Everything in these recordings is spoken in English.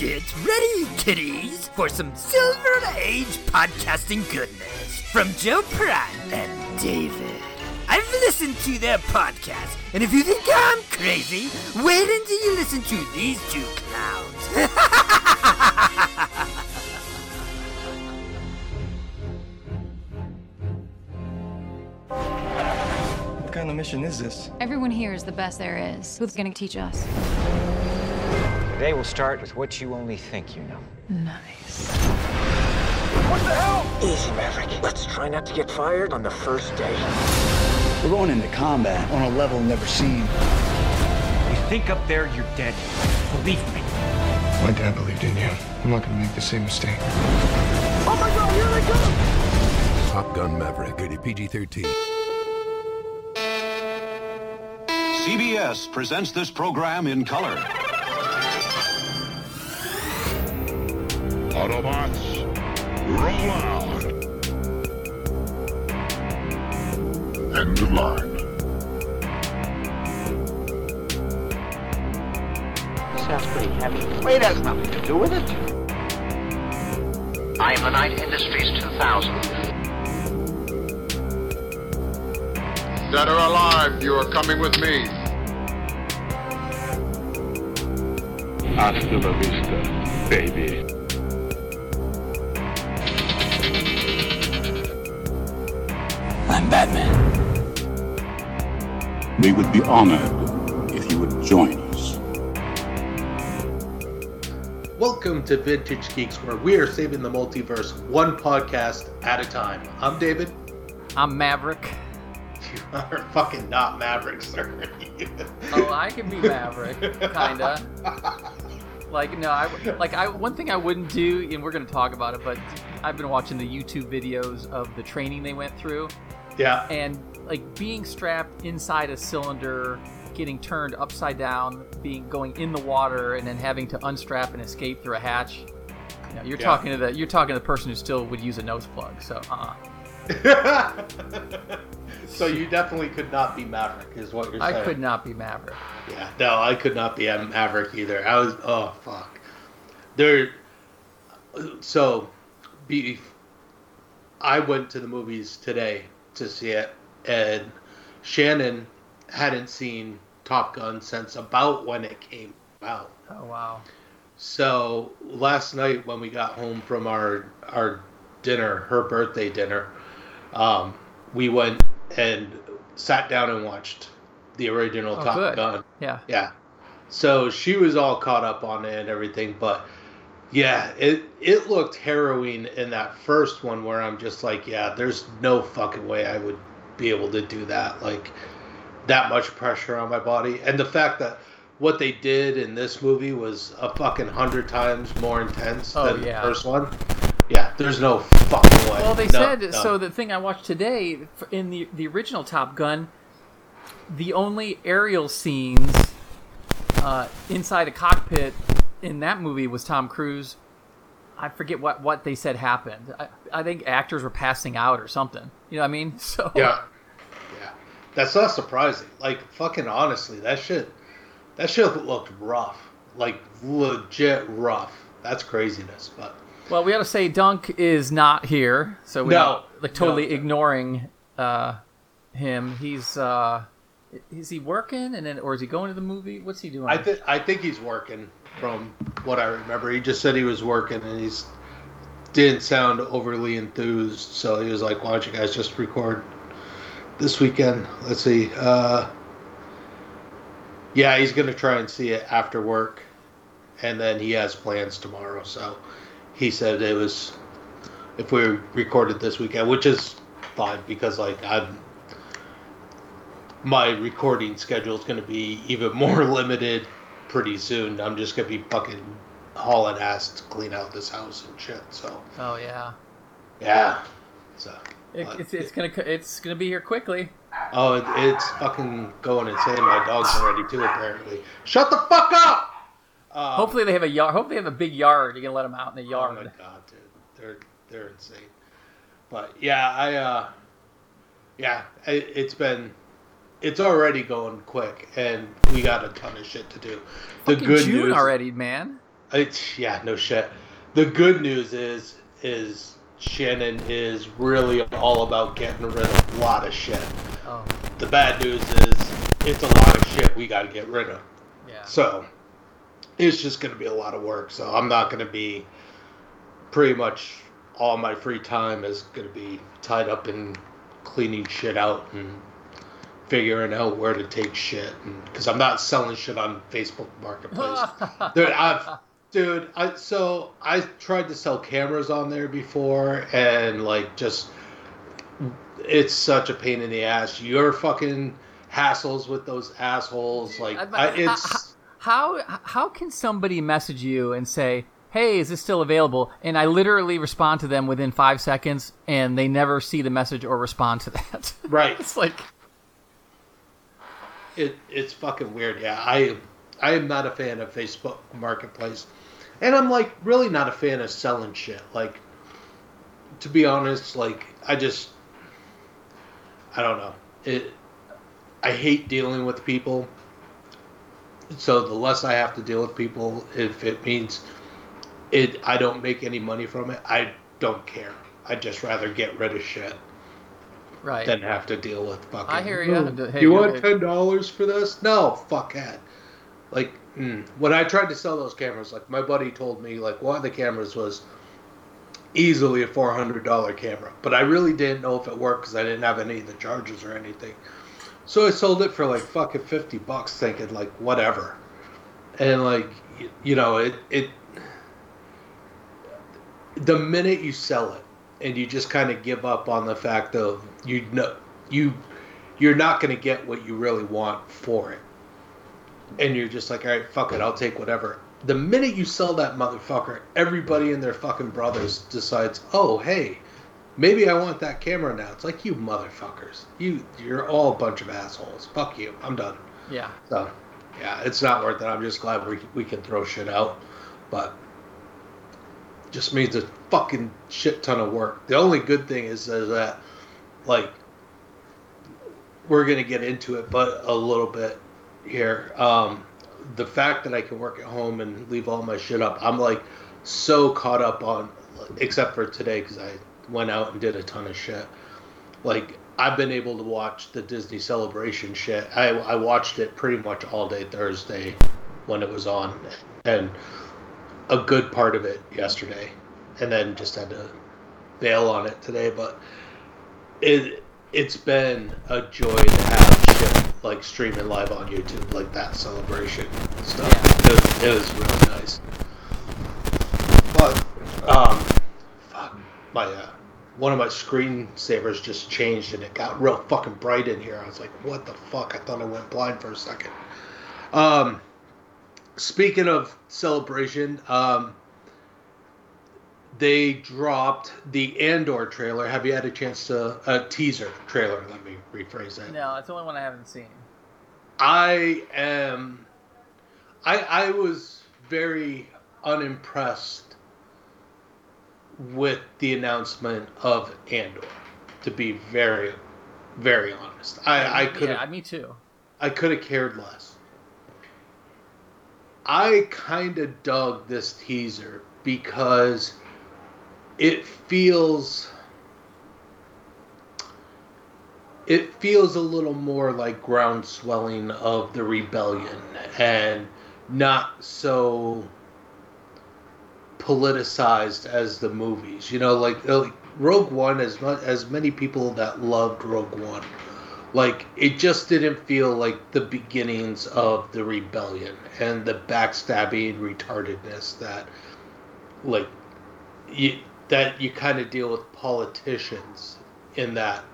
Get ready, kiddies, for some Silver Age podcasting goodness from Joe Pratt and David. I've listened to their podcast, and if you think I'm crazy, wait until you listen to these two clowns. What kind of mission is this? Everyone here is the best there is. Who's gonna teach us? Today we'll start with what you only think you know. Nice. What the hell? Easy, Maverick. Let's try not to get fired on the first day. We're going into combat on a level never seen. You think up there you're dead. Believe me. My dad believed in you. I'm not gonna make the same mistake. Oh my god, here they come! Top Gun Maverick, rated PG 13. CBS presents this program in color. Autobots, roll out. End of line. Sounds pretty heavy. Weight has nothing to do with it. I am the Knight Industries 2000. Dead or alive, you are coming with me. Hasta la vista, baby. Batman. We would be honored if you would join us. Welcome to Vintage Geeks, where we are saving the multiverse one podcast at a time. I'm David. I'm Maverick. You are fucking not Maverick, sir. Oh, I can be Maverick, kinda. Like no, I like I one thing I wouldn't do, and we're gonna talk about it, but I've been watching the YouTube videos of the training they went through, yeah. and like being strapped inside a cylinder, getting turned upside down, being going in the water, and then having to unstrap and escape through a hatch. You know, you're Yeah. talking to the you're talking to the person who still would use a nose plug. So, uh, so you definitely could not be Maverick, is what you're saying. I could not be Maverick. Yeah, no, I could not be Maverick either. I was, oh fuck. There. So, be. I went to the movies today to see it, and Shannon hadn't seen Top Gun since about when it came out. Oh wow. So last night when we got home from our our dinner, her birthday dinner, um, we went and sat down and watched the original Oh, Top good. Gun. Yeah. Yeah. So she was all caught up on it and everything, but yeah, it it looked harrowing in that first one where I'm just like, yeah, there's no fucking way I would be able to do that. Like that much pressure on my body. And the fact that what they did in this movie was a fucking hundred times more intense Oh, than yeah. the first one. Yeah, there's no fucking way. Well, they No, said no. so. The thing I watched today in the the original Top Gun, the only aerial scenes uh, inside a cockpit in that movie was Tom Cruise. I forget what what they said happened. I, I think actors were passing out or something. You know what I mean? So Yeah. Yeah. That's not surprising. Like fucking honestly, that shit that shit looked rough. Like legit rough. That's craziness, but Well, we got to say Dunk is not here, so we No. like totally No. ignoring uh, him. He's uh, is he working and then or is he going to the movie? What's he doing? I think I think he's working from what I remember. He just said he was working and he's didn't sound overly enthused, so he was like, "Why don't you guys just record this weekend?" Let's see. Uh, yeah, he's gonna try and see it after work, and then he has plans tomorrow. So he said it was if we recorded this weekend, which is fine because like I'm my recording schedule is going to be even more limited pretty soon. I'm just going to be fucking hauling ass to clean out this house and shit. So oh yeah. yeah, so It, uh, it's it's gonna it's gonna be here quickly. oh, it, it's fucking going insane. My dog's already too. Apparently, shut the fuck up. Um, Hopefully they have a yard. Hopefully they have a big yard. You can let them out in the yard. Oh my god, dude, they're they're insane. But yeah, I uh, yeah, it, it's been, it's already going quick, and we got a ton of shit to do. The Fucking good June news already, man. It's, yeah, no shit. The good news is is Shannon is really all about getting rid of a lot of shit. Oh, The bad news is it's a lot of shit we got to get rid of. yeah. So it's just going to be a lot of work. So I'm not going to be pretty much all my free time is going to be tied up in cleaning shit out and figuring out where to take shit. Because I'm not selling shit on Facebook Marketplace. dude, I've, dude, I so I tried to sell cameras on there before, and like just it's such a pain in the ass. You're fucking hassles with those assholes. Like I, it's How how can somebody message you and say, "Hey, is this still available?" And I literally respond to them within five seconds, and they never see the message or respond to that. right. it's like, it it's fucking weird. Yeah, I I am not a fan of Facebook Marketplace, and I'm like really not a fan of selling shit. Like, to be honest, like I just I don't know it. I hate dealing with people. So the less I have to deal with people, if it means it, I don't make any money from it. I don't care. I'd just rather get rid of shit right? than have to deal with fucking. I hear you. "Oh, Hey, you you're want good." ten dollars for this? No, fuck that. Like mm. when I tried to sell those cameras, like my buddy told me, like one of the cameras was easily a four hundred dollar camera, but I really didn't know if it worked because I didn't have any of the charges or anything. So I sold it for like fucking fifty bucks, thinking like whatever, and like y- you know it it. The minute you sell it, and you just kind of give up on the fact of you know you you're not going to get what you really want for it. And you're just like all right fuck it i'll take whatever. The minute you sell that motherfucker everybody and their fucking brothers decides oh hey maybe i want that camera now. It's like you motherfuckers. You you're all a bunch of assholes. Fuck you. I'm done. Yeah. so yeah it's not worth it. I'm just glad we, we can throw shit out. But just means a fucking shit ton of work. The only good thing is, is that, like, we're gonna get into it, but a little bit here. Um, the fact that I can work at home and leave all my shit up, I'm like so caught up on, except for today because I went out and did a ton of shit. Like I've been able to watch the Disney Celebration shit. I I watched it pretty much all day Thursday when it was on, and a good part of it yesterday, and then just had to bail on it today. But it it's been a joy to have shit like streaming live on YouTube, like that celebration stuff. It, was, it was really nice. But um, fuck, my uh, one of my screensavers just changed and it got real fucking bright in here. I was like, what the fuck? I thought I went blind for a second. Um, speaking of celebration, um, they dropped the Andor trailer. Have you had a chance to a teaser trailer? Let me rephrase that. No, it's the only one I haven't seen. I am. I I was very unimpressed with the announcement of Andor. To be very, very honest, I I could Yeah, me too. I could have cared less. I kind of dug this teaser because it feels it feels a little more like ground swelling of the rebellion and not so politicized as the movies. You know, like, uh, like Rogue One, as much as many people that loved Rogue One, like it just didn't feel like the beginnings of the rebellion and the backstabbing retardedness that, like, you that you kind of deal with politicians in that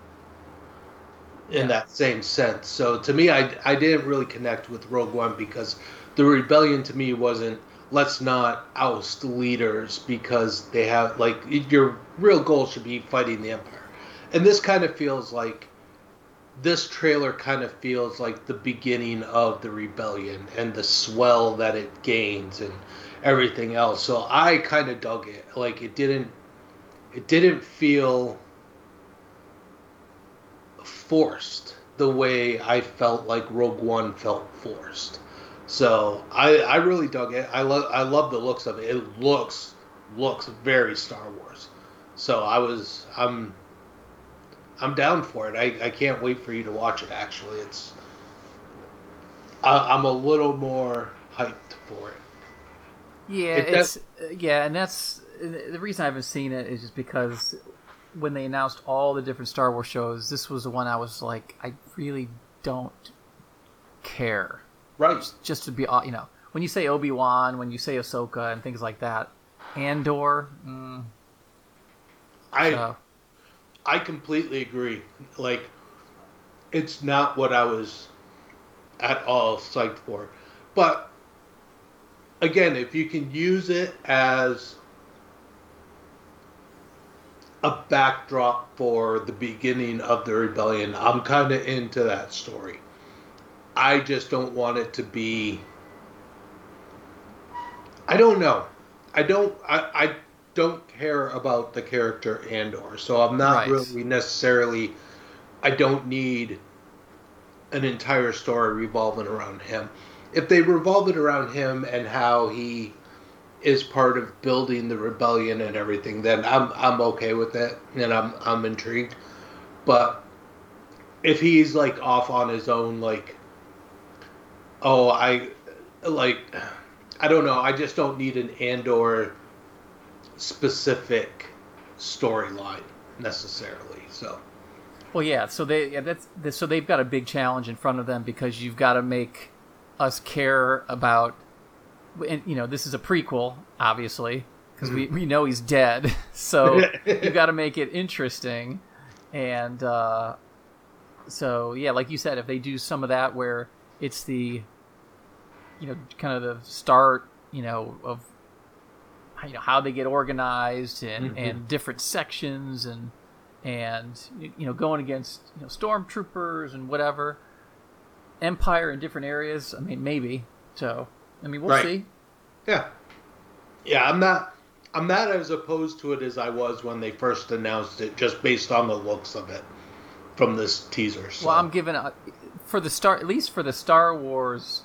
in Yeah. that same sense. So to me, I I didn't really connect with Rogue One because the rebellion to me wasn't let's not oust leaders because they have like your real goal should be fighting the empire, and this kind of feels like this trailer kind of feels like the beginning of the rebellion and the swell that it gains and everything else. So I kind of dug it. Like it didn't it didn't feel forced the way I felt like Rogue One felt forced. So I I really dug it. I love I love the looks of it. It looks looks very Star Wars. So I was I'm I'm down for it. I, I can't wait for you to watch it. Actually, it's I, I'm a little more hyped for it. Yeah, It it's does- yeah, and that's the reason I haven't seen it is just because when they announced all the different Star Wars shows, this was the one I was like, I really don't care. Right. Just to be, uh, you know, when you say Obi Wan, when you say Ahsoka, and things like that, Andor. Mm, I so, I completely agree. Like, it's not what I was at all psyched for. But again, if you can use it as a backdrop for the beginning of the rebellion, I'm kind of into that story. I just don't want it to be. I don't know. I don't. I, I don't care about the character Andor, so I'm not Right. really necessarily. I don't need an entire story revolving around him. If they revolve it around him and how he is part of building the rebellion and everything, then I'm I'm okay with it, and I'm I'm intrigued. But if he's like off on his own, like, oh, I like, I don't know. I just don't need an Andor specific storyline necessarily. So well, yeah. So they, yeah, that's so they've got a big challenge in front of them because you've got to make us care about, and you know, this is a prequel, obviously, because we, we know he's dead. So you've got to make it interesting, and uh, so yeah, like you said, if they do some of that where it's the, you know, kind of the start, you know, of you know how they get organized and Mhm. and different sections and and you know going against you know stormtroopers and whatever empire in different areas i mean maybe so i mean we'll Right. see yeah, yeah. I'm not. I'm not as opposed to it as I was when they first announced it, just based on the looks of it from this teaser. So. well i'm giving a, for the star at least for the star wars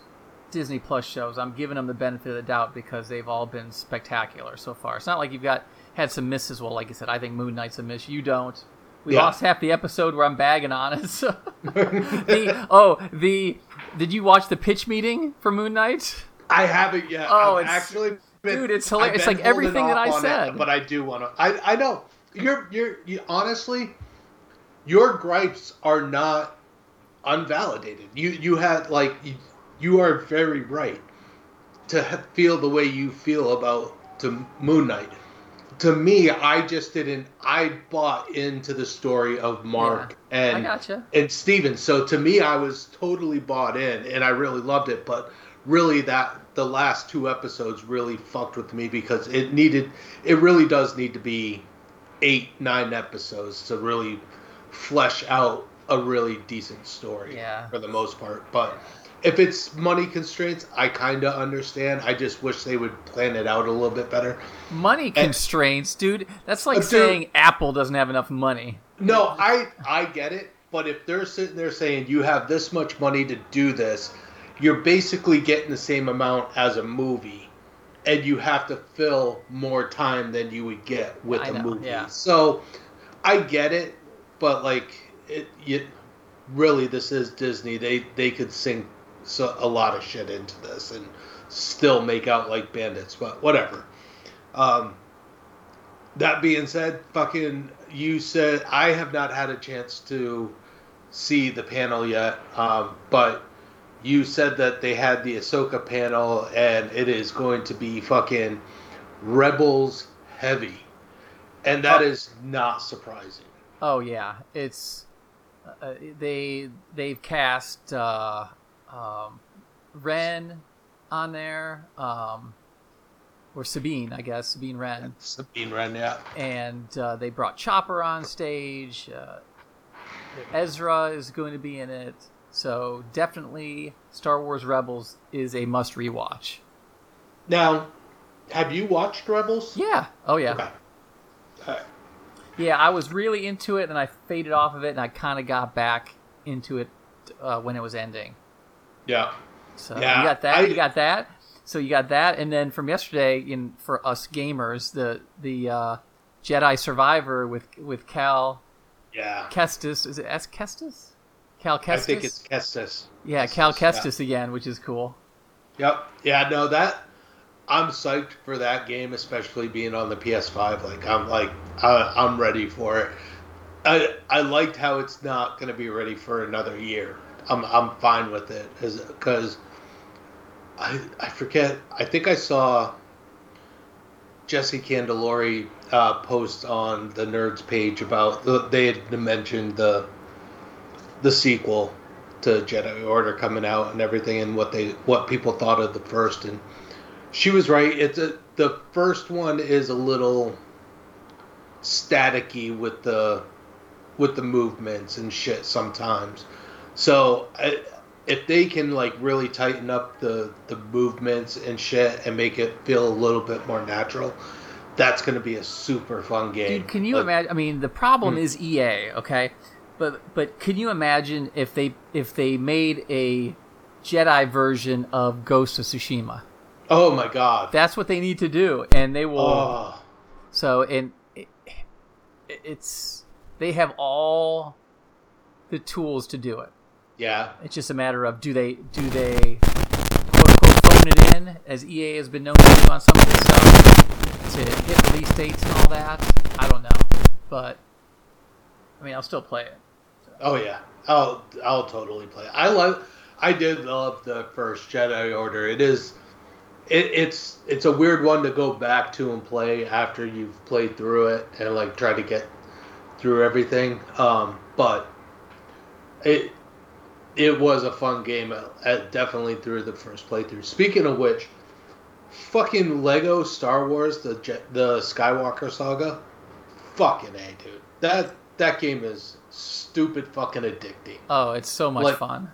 disney plus shows i'm giving them the benefit of the doubt because they've all been spectacular so far it's not like you've got had some misses well like i said i think moon knight's a miss you don't we Yeah. lost half the episode where i'm bagging on it so the oh the did you watch the pitch meeting for moon knight I haven't yet. Oh, I've it's- actually been, dude, it's hilarious. It's like everything that I on it, said. but I do want to. I I know you're you're you, honestly, your gripes are not unvalidated. You you had like you, you are very right to feel the way you feel about to Moon Knight. To me, I just didn't. I bought into the story of Mark and I gotcha. and Steven. So to me, I was totally bought in, and I really loved it. But really, that the last two episodes really fucked with me because it needed. It really does need to be eight, nine episodes to really flesh out a really decent story. Yeah. For the most part, but. If it's money constraints, I kind of understand. I just wish they would plan it out a little bit better. money constraints dude that's like Uh, saying apple doesn't have enough money No, I I get it, but if they're sitting there saying you have this much money to do this, you're basically getting the same amount as a movie, and you have to fill more time than you would get with I a know, movie. yeah. So, I get it, but like it, you really this is Disney. They they could sink so, a lot of shit into this and still make out like bandits, but whatever. Um, that being said, fucking, you said I have not had a chance to see the panel yet, um, but you said that they had the Ahsoka panel and it is going to be fucking Rebels heavy, and that Oh. is not surprising. oh yeah it's uh, they they've cast uh um Wren on there um or sabine i guess sabine Wren Sabine Wren, yeah. and uh, they brought chopper on stage uh, ezra is going to be in it so definitely star wars rebels is a must rewatch Now, have you watched Rebels? yeah oh yeah Okay. Alright. Yeah, I was really into it, and I faded off of it, and I kind of got back into it uh, when it was ending. Yeah. So Yeah, you got that. I- you got that. So you got that, and then from yesterday, in for us gamers, the the uh, Jedi Survivor with with Cal Yeah. Kestis. Is it S Kestis? Cal Kestis. I think it's Kestis. yeah, Cal yeah. Kestis again, which is cool. Yep. Yeah, no, that I'm psyched for that game, especially being on the PS5. Like I'm like I, I'm ready for it. I I liked how it's not going to be ready for another year. I'm I'm fine with it because I I forget. I think I saw Jesse Candelori uh, post on the Nerds page about the, they had mentioned the the sequel to Jedi Order coming out and everything and what they what people thought of the first and she was right. It's a the first one is a little staticky with the with the movements and shit sometimes. So I, if they can like really tighten up the the movements and shit and make it feel a little bit more natural, that's going to be a super fun game. Dude, can you Like, imagine? I mean, the problem Hmm. is EA, okay, but but can you imagine if they if they made a Jedi version of Ghost of Tsushima? Oh my god. That's what they need to do, and they will. Oh. So and it, it's they have all the tools to do it. Yeah. It's just a matter of do they do they quote unquote phone it in as EA has been known to do on some of this stuff to hit release dates and all that. I don't know, but I mean I'll still play it. Oh yeah, I'll I'll totally play. I love. I did love the first Jedi Order. It is, it, it's it's a weird one to go back to and play after you've played through it and like try to get through everything. Um, but it it was a fun game. uh, definitely through the first playthrough. Speaking of which, fucking Lego Star Wars the the Skywalker saga, fucking a dude. That that game is stupid fucking addicting. Oh, it's so much Like- fun.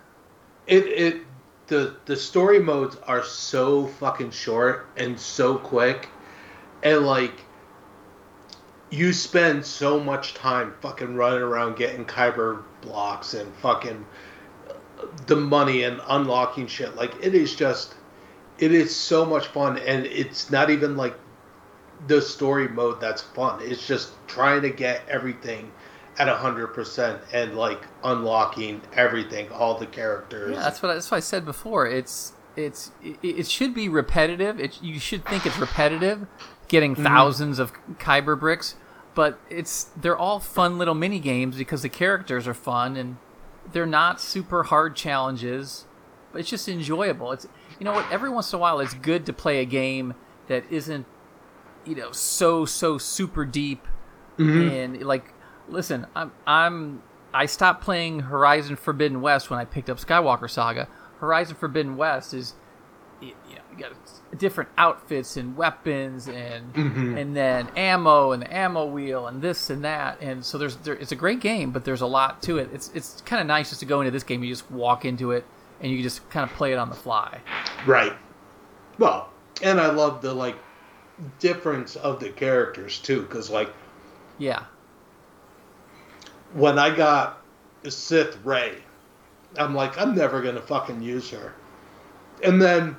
It it the the story modes are so fucking short and so quick, and like you spend so much time fucking running around getting kyber blocks and fucking uh, the money and unlocking shit. Like it is just it is so much fun and it's not even like the story mode that's fun. It's just trying to get everything at hundred percent and like unlocking everything, all the characters. Yeah, that's what I, that's what I said before. It's it's it, it should be repetitive. It, you should think it's repetitive, getting Mhm. thousands of kyber bricks, but it's they're all fun little mini games because the characters are fun and they're not super hard challenges, but it's just enjoyable. It's you know what? Every once in a while, it's good to play a game that isn't you know so so super deep Mhm. and like listen i'm i'm i stopped playing horizon forbidden west when i picked up skywalker saga. Horizon forbidden west is you know you got different outfits and weapons and Mhm. and then ammo and the ammo wheel and this and that. And so there's there, it's a great game but there's a lot to it. It's it's kind of nice just to go into this game you just walk into it and you just kind of play it on the fly. Right. Well, and I love the like difference of the characters too, because like yeah when I got Sith Rey, I'm like, I'm never gonna fucking use her. And then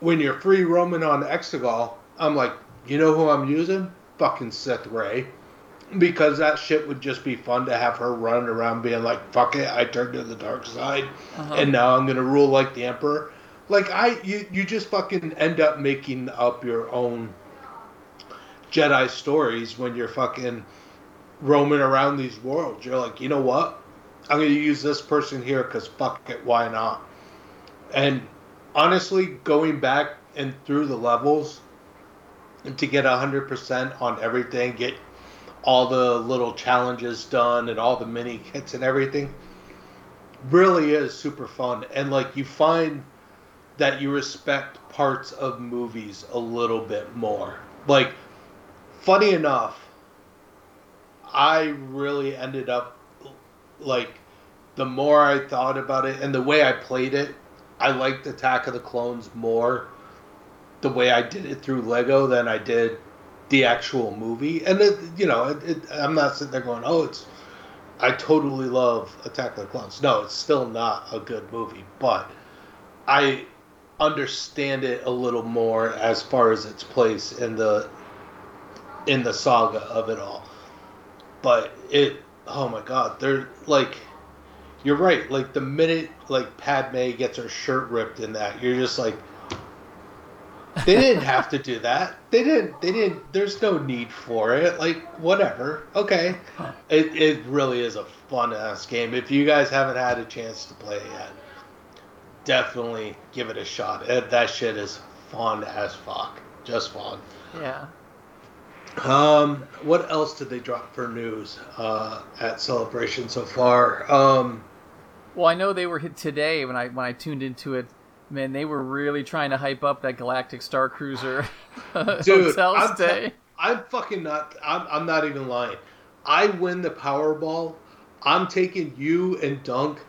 when you're free roaming on Exegol, I'm like, you know who I'm using? Fucking Sith Rey. Because that shit would just be fun to have her running around being like, fuck it, I turned to the dark side Uh-huh. and now I'm gonna rule like the Emperor. Like I you, you just fucking end up making up your own Jedi stories when you're fucking roaming around these worlds. You're like, you know what? I'm gonna use this person here because fuck it, why not? And honestly, going back and through the levels and to get hundred percent on everything, get all the little challenges done and all the mini kits and everything, really is super fun. And like you find that you respect parts of movies a little bit more. Like, funny enough, I really ended up like the more I thought about it and the way I played it, I liked Attack of the Clones more the way I did it through Lego than I did the actual movie. And it, you know, it, it, I'm not sitting there going, "Oh, it's." I totally love Attack of the Clones. No, it's still not a good movie, but I understand it a little more as far as its place in the in the saga of it all. But it oh my god, they're like you're right, like the minute like Padme gets her shirt ripped in that, you're just like they didn't have to do that. They didn't. They didn't. There's no need for it. Like whatever. Okay. It it really is a fun ass game. If you guys haven't had a chance to play it yet, definitely give it a shot. That shit is fun as fuck. Just fun. Yeah. Um, what else did they drop for news uh, at Celebration so far? Um, Well, I know they were hit today when I when I tuned into it. Man, they were really trying to hype up that Galactic Star Cruiser dude, hotel I'm, stay. te- I'm fucking not. I'm, I'm not even lying. I win the Powerball. I'm taking you and Dunk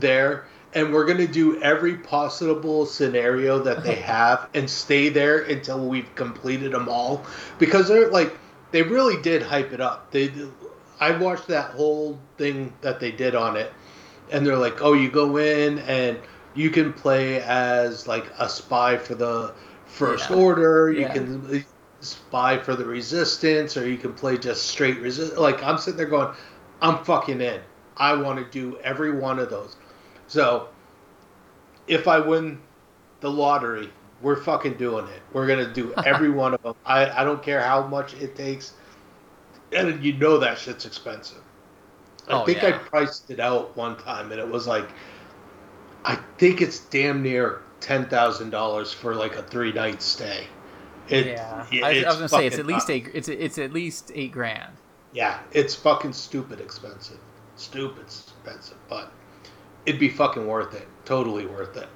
there, and we're gonna do every possible scenario that they have, and stay there until we've completed them all, because they're like they really did hype it up. They, I watched that whole thing that they did on it, and they're like, oh, you go in and you can play as like a spy for the First Yeah. Order. You Yeah. can spy for the Resistance, or you can play just straight resist. Like I'm sitting there going, I'm fucking in. I want to do every one of those. So if I win the lottery, we're fucking doing it. We're gonna do every one of them. I I don't care how much it takes, and you know that shit's expensive. I Oh, think I priced it out one time, and it was like, I think it's damn near ten thousand dollars for like a three night stay. It, yeah, it- I, I was gonna say it's at least eight. It's it's at least eight grand. Yeah, it's fucking stupid expensive. Stupid expensive, but it'd be fucking worth it. Totally worth it.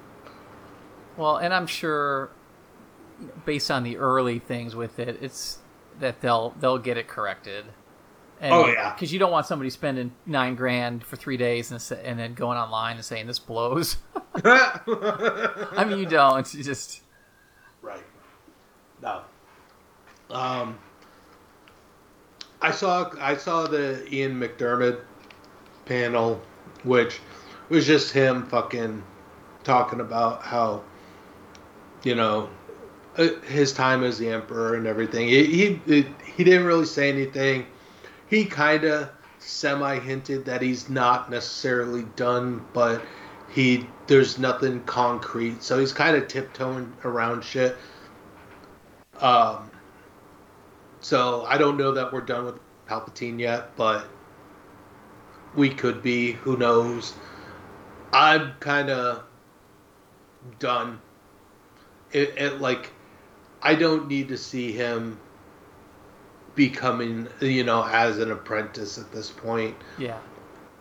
Well, and I'm sure, based on the early things with it, it's that they'll they'll get it corrected. And, Oh, yeah. because you don't want somebody spending nine grand for three days and and then going online and saying this blows. I mean, you don't. You just Right. No. Um. I saw I saw the Ian McDiarmid panel, which was just him fucking talking about how, you know, uh, his time as the emperor and everything. He he, he didn't really say anything. He kind of semi hinted that he's not necessarily done, but he there's nothing concrete, so he's kind of tiptoeing around shit. Um, so I don't know that we're done with Palpatine yet, but we could be. Who knows? I'm kind of done. It, it like I don't need to see him becoming, you know, as an apprentice at this point. yeah.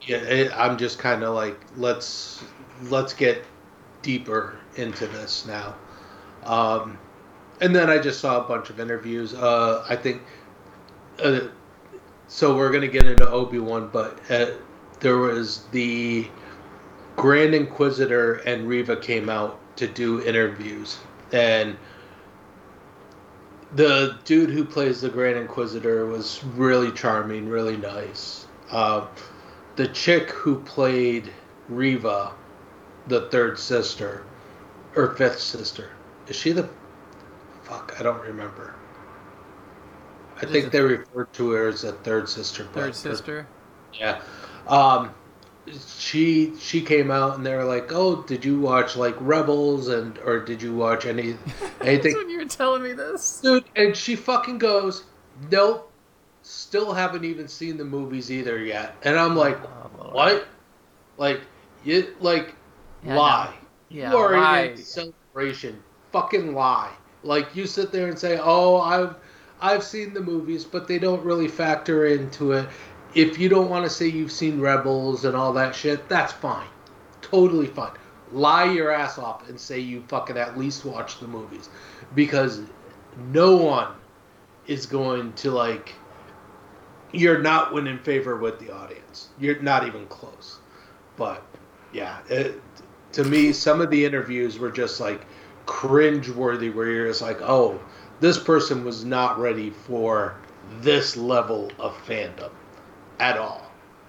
Yeah, it, I'm just kind of like let's let's get deeper into this now. Um, and then I just saw a bunch of interviews. Uh, I think uh, so. We're gonna get into Obi Wan, but uh, there was the Grand Inquisitor and Reva came out to do interviews, and the dude who plays the Grand Inquisitor was really charming, really nice. Uh, the chick who played Reva, the third sister, or fifth sister, is she the? Fuck, I don't remember. I think they refer to her as a third sister. Third sister. yeah. Um, she she came out and they were like, "Oh, did you watch like Rebels and or did you watch any That's anything?" when you were telling me this. Dude, and she fucking goes, "Nope, still haven't even seen the movies either yet." And I'm like, Oh, "What? Like you like Yeah, lie? Yeah, you are lie. in celebration. Fucking lie. Like you sit there and say, "Oh, I've I've seen the movies, but they don't really factor into it." If you don't want to say you've seen Rebels and all that shit, that's fine. Totally fine. Lie your ass off and say you fucking at least watch the movies. Because no one is going to like you're not winning favor with the audience. You're not even close. But yeah, it, to me, some of the interviews were just like cringe worthy, where you're just like, oh, this person was not ready for this level of fandom at all.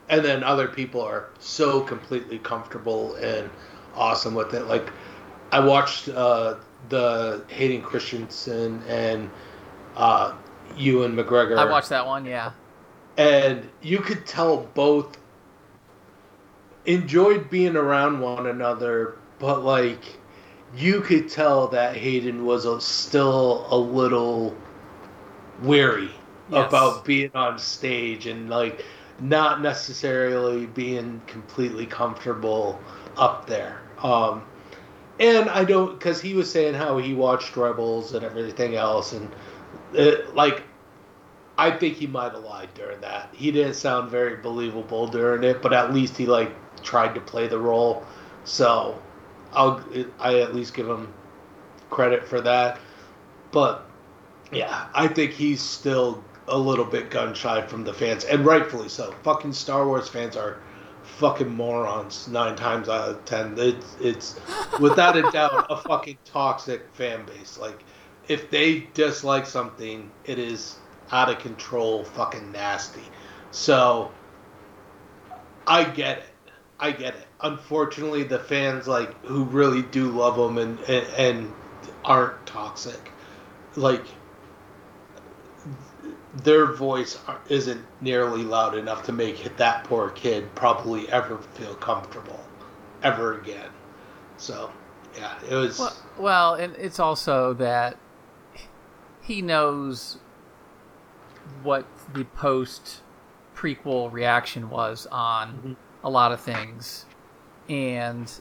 And then other people are so completely comfortable and awesome with it. Like I watched uh, the Hayden Christensen and uh, Ewan McGregor. I watched that one. Yeah. and you could tell both enjoyed being around one another, but like you could tell that Hayden was a, still a little weary Yes. about being on stage and like not necessarily being completely comfortable up there. Um, and I don't because he was saying how he watched Rebels and everything else, and it, like I think he might have lied during that. He didn't sound very believable during it, but at least he like tried to play the role. So I'll I at least give him credit for that. But yeah, I think he's still a little bit gun shy from the fans, and rightfully so. Fucking Star Wars fans are fucking morons nine times out of ten. It's it's without a doubt a fucking toxic fan base. Like if they dislike something, it is out of control, fucking nasty. So I get it. I get it. Unfortunately, the fans like who really do love them and and, and aren't toxic, like their voice isn't nearly loud enough to make that poor kid probably ever feel comfortable ever again. So, yeah, it was. Well, well, and it's also that he knows what the post prequel reaction was on mm-hmm. a lot of things. And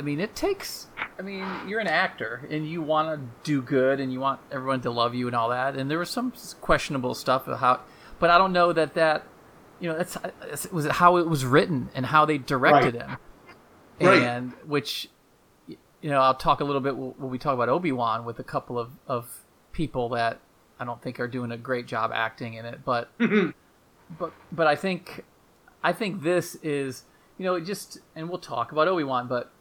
I mean, it takes I mean, you're an actor and you want to do good and you want everyone to love you and all that. And there was some questionable stuff of how but I don't know that that you know, that's it was how it was written and how they directed Right. him. Right. And which you know, I'll talk a little bit when we talk about Obi Wan with a couple of, of people that I don't think are doing a great job acting in it, but mm-hmm. but but I think I think this is you know it just and we'll talk about Obi Wan, but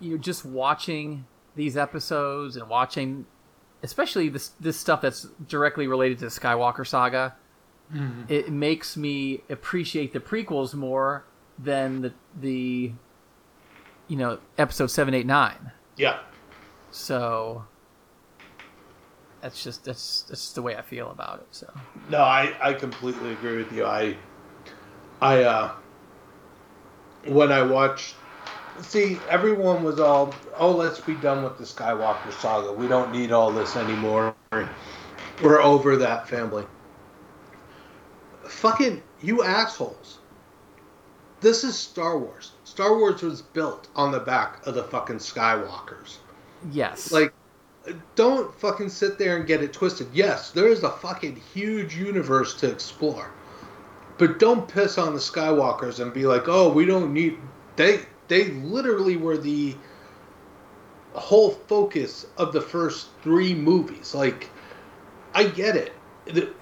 you know just watching these episodes and watching especially this this stuff that's directly related to the Skywalker saga, it makes me appreciate the prequels more than the the you know episode seven, eight, nine. yeah. So that's just that's that's just the way I feel about it. So No, I, I completely agree with you. I I uh when I watched see everyone was all oh let's be done with the Skywalker saga. We don't need all this anymore. We're over that family. Fucking you assholes. This is Star Wars. Star Wars was built on the back of the fucking Skywalkers. yes, Like, don't fucking sit there and get it twisted. Yes, there is a fucking huge universe to explore, but don't piss on the Skywalkers and be like, "Oh, we don't need." They they literally were the whole focus of the first three movies. Like, I get it,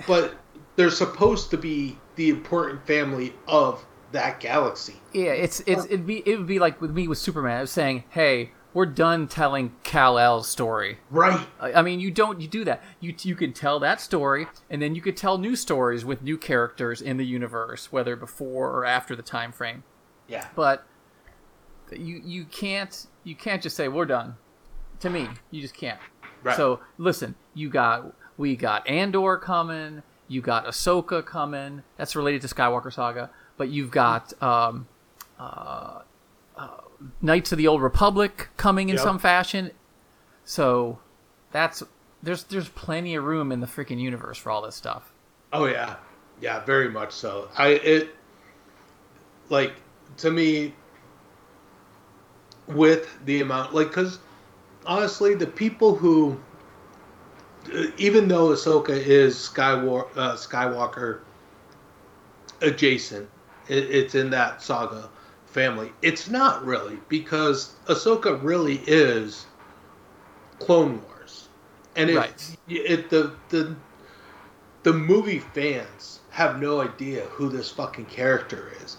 but they're supposed to be the important family of that galaxy. Yeah, it's it's it'd be it would be like with me with Superman. I was saying, hey, we're done telling Kal El's story. Right. I I mean, you don't you do that. You you can tell that story, and then you could tell new stories with new characters in the universe, whether before or after the time frame. Yeah. But you you can't you can't just say we're done. To me, you just can't. Right. So listen, you got we got Andor coming. You got Ahsoka coming. That's related to Skywalker Saga. But you've got um, uh, uh, Knights of the Old Republic coming in Yep. some fashion. So that's there's there's plenty of room in the freaking universe for all this stuff. Oh yeah, yeah, very much so. I it like to me with the amount like because honestly, the people who uh, even though Ahsoka is Skywalker, uh, Skywalker adjacent, it, it's in that saga family. It's not really because Ahsoka really is Clone Wars, and it, Right. it the the the movie fans have no idea who this fucking character is.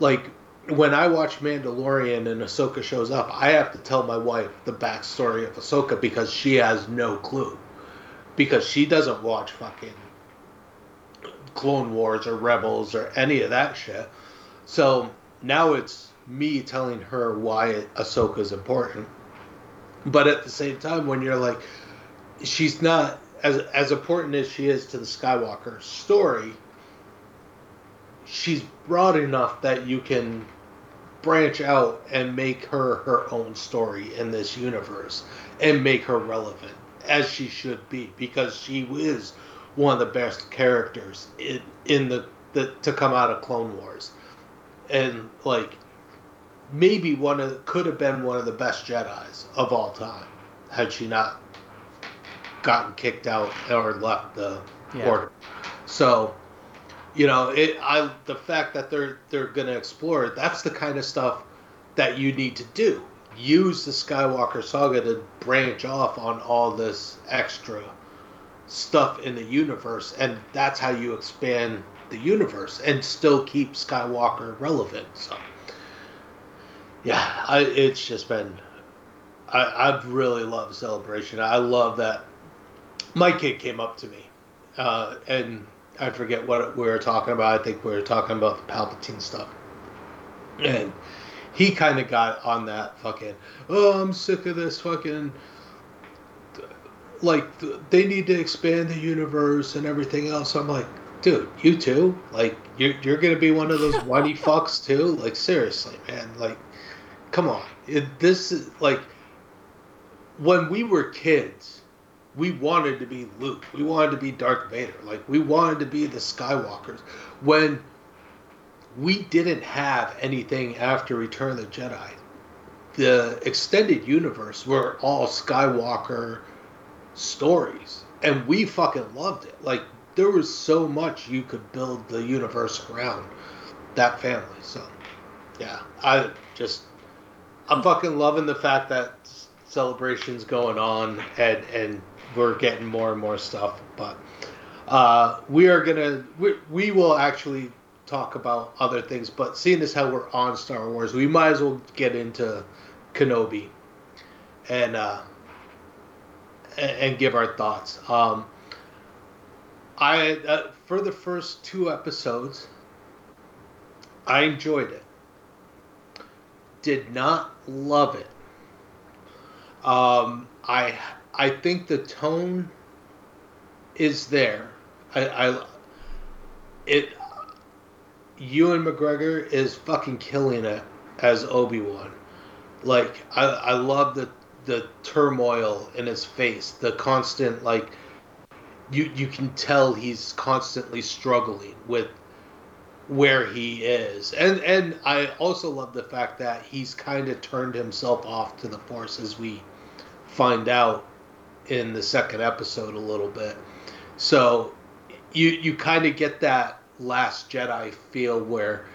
Like when I watch Mandalorian and Ahsoka shows up, I have to tell my wife the backstory of Ahsoka because she has no clue. Because she doesn't watch fucking Clone Wars or Rebels or any of that shit. So now it's me telling her why Ahsoka is important. But at the same time, when you're like, she's not as as important as she is to the Skywalker story. She's broad enough that you can branch out and make her her own story in this universe and make her relevant as she should be because she is one of the best characters in in the, the to come out of Clone Wars and like maybe one of could have been one of the best Jedi's of all time had she not gotten kicked out or left the Yeah. order. So, you know, it I the fact that they're they're going to explore that's the kind of stuff that you need to do. Use the Skywalker saga to branch off on all this extra stuff in the universe and that's how you expand the universe and still keep Skywalker relevant. So, yeah, I, it's just been. I, I've really loved Celebration. I love that. My kid came up to me, uh, and I forget what we were talking about. I think we were talking about the Palpatine stuff, and he kind of got on that fucking. Oh, I'm sick of this fucking. Like they need to expand the universe and everything else. I'm like, dude, you too? Like you're you're gonna be one of those whiny fucks too? Like seriously, man. Like, come on. It, this is like when we were kids, we wanted to be Luke. We wanted to be Darth Vader. Like we wanted to be the Skywalkers. When we didn't have anything after Return of the Jedi, the extended universe were all Skywalker stories, and we fucking loved it. Like there was so much you could build the universe around that family. So, yeah, I just I'm fucking loving the fact that celebrations going on and and we're getting more and more stuff. But uh, we are gonna we, we will actually talk about other things. But seeing as how we're on Star Wars, we might as well get into Kenobi and uh, and, give our thoughts. Um, I uh, for the first two episodes, I enjoyed it. Did not love it. Um, I I think the tone is there. I, I it Ewan McGregor is fucking killing it as Obi Wan. Like I I love the the turmoil in his face, the constant like you you can tell he's constantly struggling with where he is. And and I also love the fact that he's kind of turned himself off to the force as we find out in the second episode a little bit. So you you kind of get that last Jedi feel where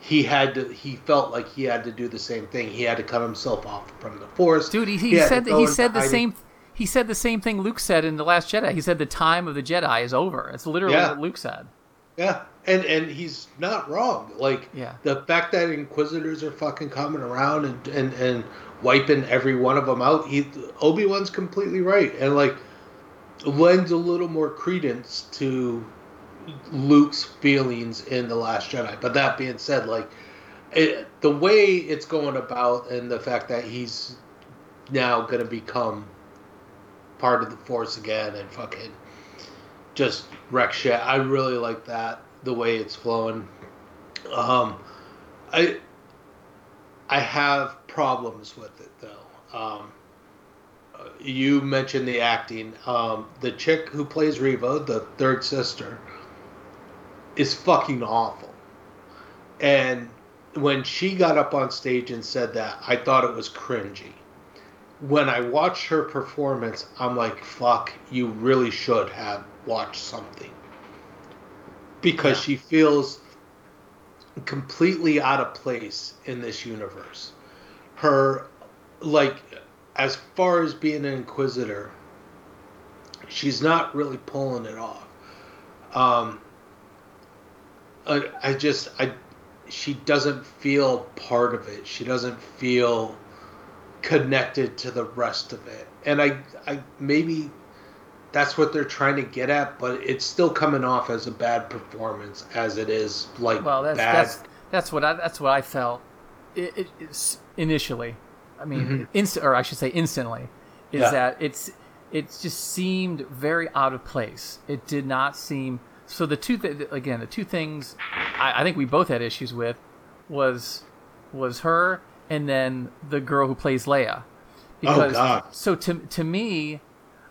he had to he felt like he had to do the same thing. He had to cut himself off from the force. Dude, he, he, to said he said the same he said the same thing Luke said in the Last Jedi. He said the time of the Jedi is over. It's literally Yeah. what Luke said. Yeah, and and he's not wrong. Like Yeah. the fact that Inquisitors are fucking coming around and and and wiping every one of them out. He Obi Wan's completely right, and like lends a little more credence to Luke's feelings in the Last Jedi. But that being said, like it, the way it's going about, and the fact that he's now gonna become part of the Force again, and fucking just wreck shit. I really like that the way it's flowing. Um, I I have problems with it though. Um, uh, you mentioned the acting. Um, the chick who plays Reva, the third sister, is fucking awful. And when she got up on stage and said that, I thought it was cringy. When I watched her performance, I'm like, fuck, you really should have watched something. Because she feels completely out of place in this universe. Her, like, as far as being an inquisitor, she's not really pulling it off. Um, I, I just, I, she doesn't feel part of it. She doesn't feel connected to the rest of it. And I, I maybe that's what they're trying to get at, but it's still coming off as a bad performance as it is like Well, that's bad. that's that's what I that's what I felt it, it, initially, I mean, Mhm. instant, or I should say, instantly, is Yeah. that it's it just seemed very out of place. It did not seem. So the two th- again, the two things I, I think we both had issues with was was her and then the girl who plays Leia. Oh, God. So to to me,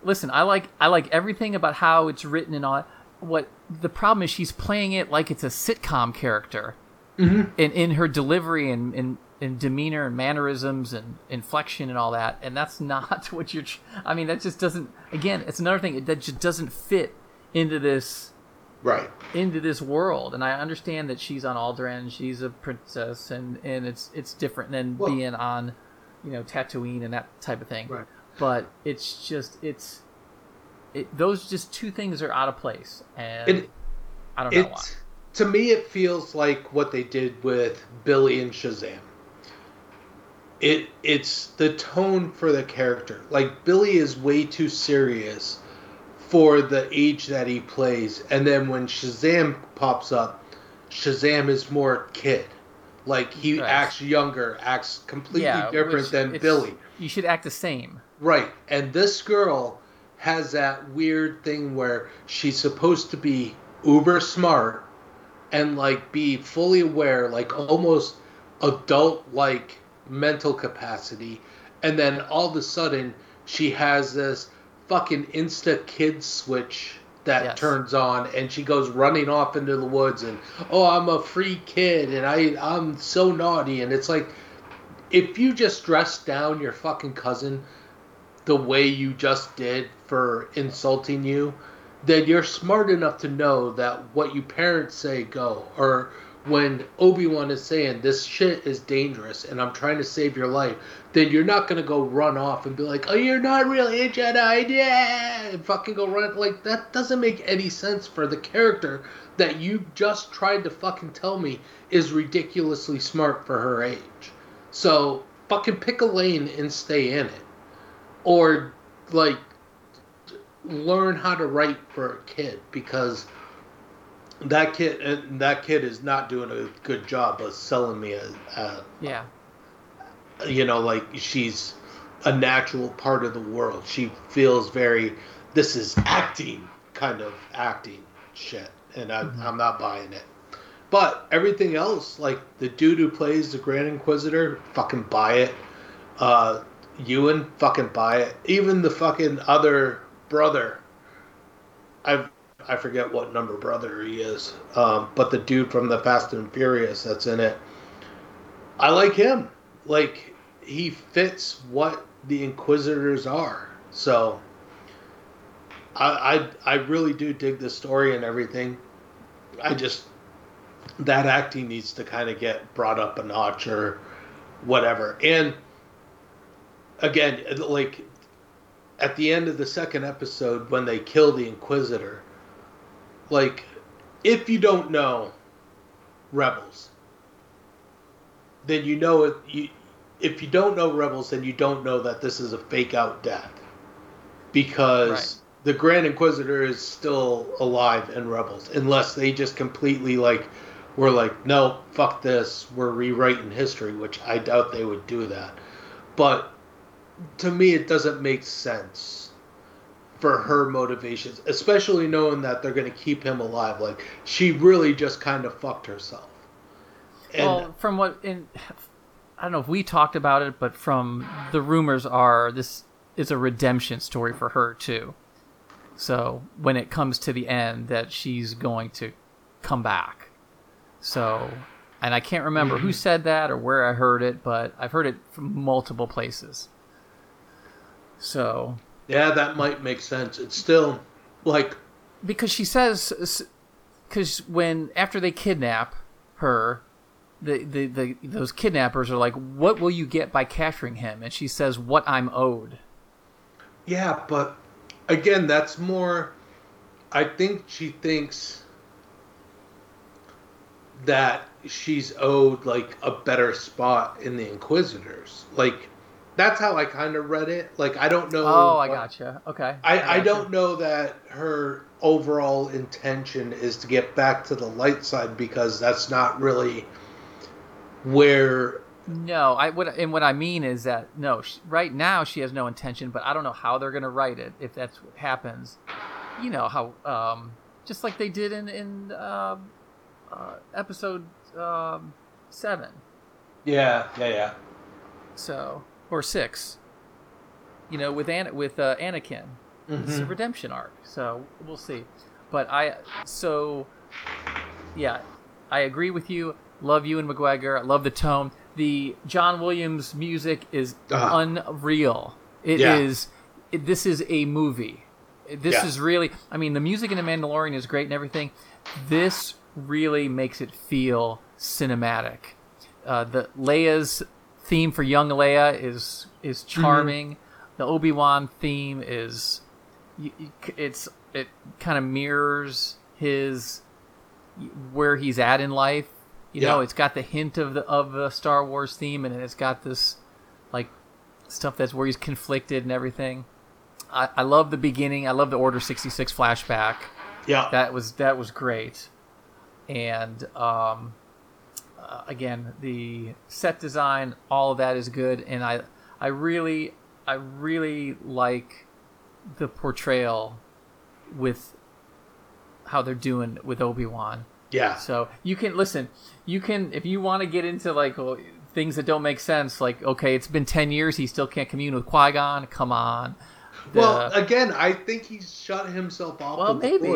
listen, I like I like everything about how it's written and all. that. What the problem is, she's playing it like it's a sitcom character, Mhm. in in her delivery and in in demeanor and mannerisms and inflection and all that. And that's not what you're. tr- I mean, that just doesn't. Again, it's another thing that just doesn't fit into this Right. into this world. And I understand that she's on Alderaan, she's a princess, and and it's it's different than Well- being on, you know, Tatooine and that type of thing. Right. But it's just it's, it those just two things are out of place, and It- I don't know why. To me, it feels like what they did with Billy and Shazam. It it's the tone for the character. Like Billy is way too serious for the age that he plays, and then when Shazam pops up, Shazam is more kid. Like he Right. acts younger, acts completely yeah, different than Billy. You should act the same. Right. And this girl has that weird thing where she's supposed to be uber smart and like be fully aware, like almost adult like mental capacity. And then all of a sudden she has this fucking insta kid switch that Yes. turns on and she goes running off into the woods and oh I'm a free kid and I I'm so naughty and it's like if you just dress down your fucking cousin the way you just did for insulting you, then you're smart enough to know that what you parents say go. Or when Obi Wan is saying this shit is dangerous and I'm trying to save your life, then you're not gonna go run off and be like, oh, you're not really a Jedi, yeah, fucking go run. Like that doesn't make any sense for the character that you just tried to fucking tell me is ridiculously smart for her age. So fucking pick a lane and stay in it, or like learn how to write for a kid because that kid and that kid is not doing a good job of selling me a, a Yeah. you know like she's a natural part of the world. She feels very this is acting kind of acting shit, and I, I'm not buying it. But everything else, like the dude who plays the Grand Inquisitor, fucking buy it. Uh, Ewan, fucking buy it. Even the fucking other brother, I I forget what number brother he is, um, but the dude from the Fast and Furious that's in it, I like him. Like he fits what the Inquisitors are. So I I, I really do dig the story and everything. I just that acting needs to kind of get brought up a notch or whatever. And again, like at the end of the second episode when they kill the Inquisitor, like if you don't know Rebels, then you know it. You, if you don't know Rebels, then you don't know that this is a fake out death because Right. the Grand Inquisitor is still alive in Rebels, unless they just completely like were like, no, fuck this, we're rewriting history, which I doubt they would do that. But to me, it doesn't make sense for her motivations, especially knowing that they're going to keep him alive. Like she really just kind of fucked herself. And well, from what in, I don't know if we talked about it, but from the rumors are this is a redemption story for her too. So when it comes to the end, that she's going to come back. So, and I can't remember who mm-hmm. said that or where I heard it, but I've heard it from multiple places. So yeah, that might make sense. It's still like because she says because when after they kidnap her the, the, the those kidnappers are like what will you get by capturing him and she says what i'm owed Yeah, but again, that's more. I think she thinks that she's owed like a better spot in the Inquisitors. Like that's how I kind of read it. Like I don't know. oh i gotcha okay I, I gotcha. don't know that her overall intention is to get back to the light side because that's not really where No, I what and what I mean is that no, she, right now she has no intention, but I don't know how they're gonna write it if that's what happens. You know how, um, just like they did in in uh, uh, episode um, seven. Yeah, yeah, yeah. So or six. You know, with An- with uh, Anakin, it's a redemption arc. So we'll see. But I so yeah, I agree with you. Love Ewan McGregor. I love the tone. The John Williams music is Ah. unreal. It Yeah. is. It, this is a movie. This Yeah. is really. I mean, the music in The Mandalorian is great and everything. This really makes it feel cinematic. Uh, the Leia's theme for young Leia is is Mm-hmm. charming. The Obi Wan theme is. It's it kind of mirrors his where he's at in life. You know, it's got the hint of the of the Star Wars theme, and it's got this like stuff that's where he's conflicted and everything. I, I love the beginning. I love the Order sixty six flashback. Yeah. That was that was great, and um, uh, again the set design, all of that is good, and I I really I really like the portrayal with how they're doing with Obi Wan. Yeah. So you can listen. You can if you want to get into like well, things that don't make sense. Like okay, it's been ten years. He still can't commune with Qui Gon. Come on. The- Well, again, I think he shut himself off Well, maybe.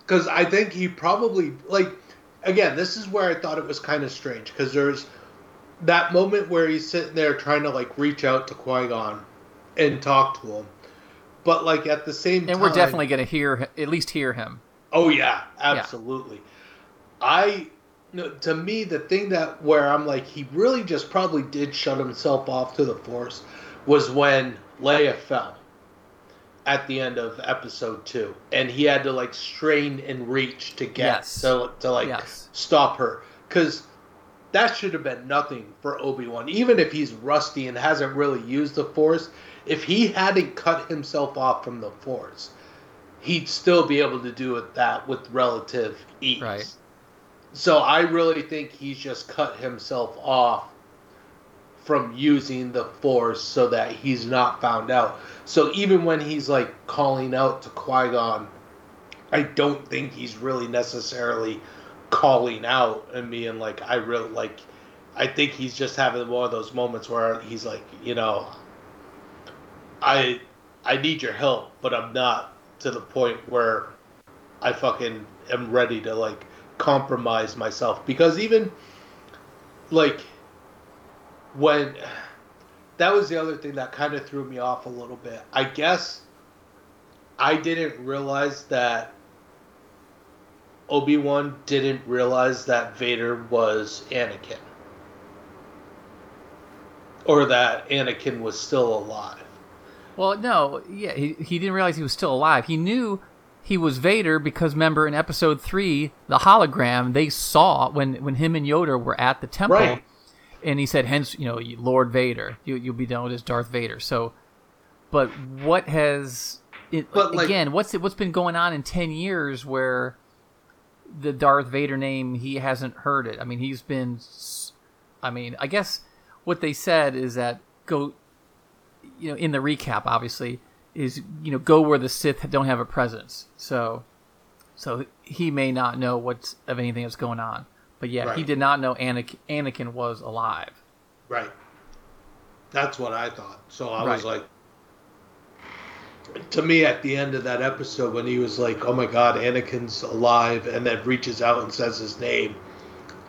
because I think he probably like. Again, this is where I thought it was kind of strange because there's that moment where he's sitting there trying to like reach out to Qui Gon and talk to him, but like at the same time and time, we're definitely going to hear at least hear him. Oh yeah, absolutely. I no, to me the thing that where I'm like he really just probably did shut himself off to the force was when Leia fell at the end of episode 2 and he had to like strain and reach to get Yes. to, to like Yes. stop her cuz that should have been nothing for Obi-Wan even if he's rusty and hasn't really used the force if he hadn't cut himself off from the force he'd still be able to do it that with relative ease. Right. So I really think he's just cut himself off from using the force so that he's not found out. So even when he's like calling out to Qui-Gon, I don't think he's really necessarily calling out and being like I really like I think he's just having one of those moments where he's like, you know, I I need your help, but I'm not to the point where I fucking am ready to like compromise myself. Because even like when that was the other thing that kind of threw me off a little bit. I guess I didn't realize that Obi-Wan didn't realize that Vader was Anakin. Or that Anakin was still alive. Well, no, yeah, he, he didn't realize he was still alive. He knew he was Vader because remember in episode three, the hologram they saw when when him and Yoda were at the temple, Right. And he said, "Hence, you know, Lord Vader, you you'll be known as Darth Vader." So, but what has it, But, like- again? What's it, what's been going on in ten years where the Darth Vader name he hasn't heard it? I mean, he's been. I mean, I guess what they said is that go you know, in the recap, obviously, is you know, go where the Sith don't have a presence. So, so he may not know what's of anything that's going on. But yeah, he did not know Anakin, Anakin was alive. Right. That's what I thought. So I was like, to me, at the end of that episode, when he was like, "Oh my God, Anakin's alive," and then reaches out and says his name,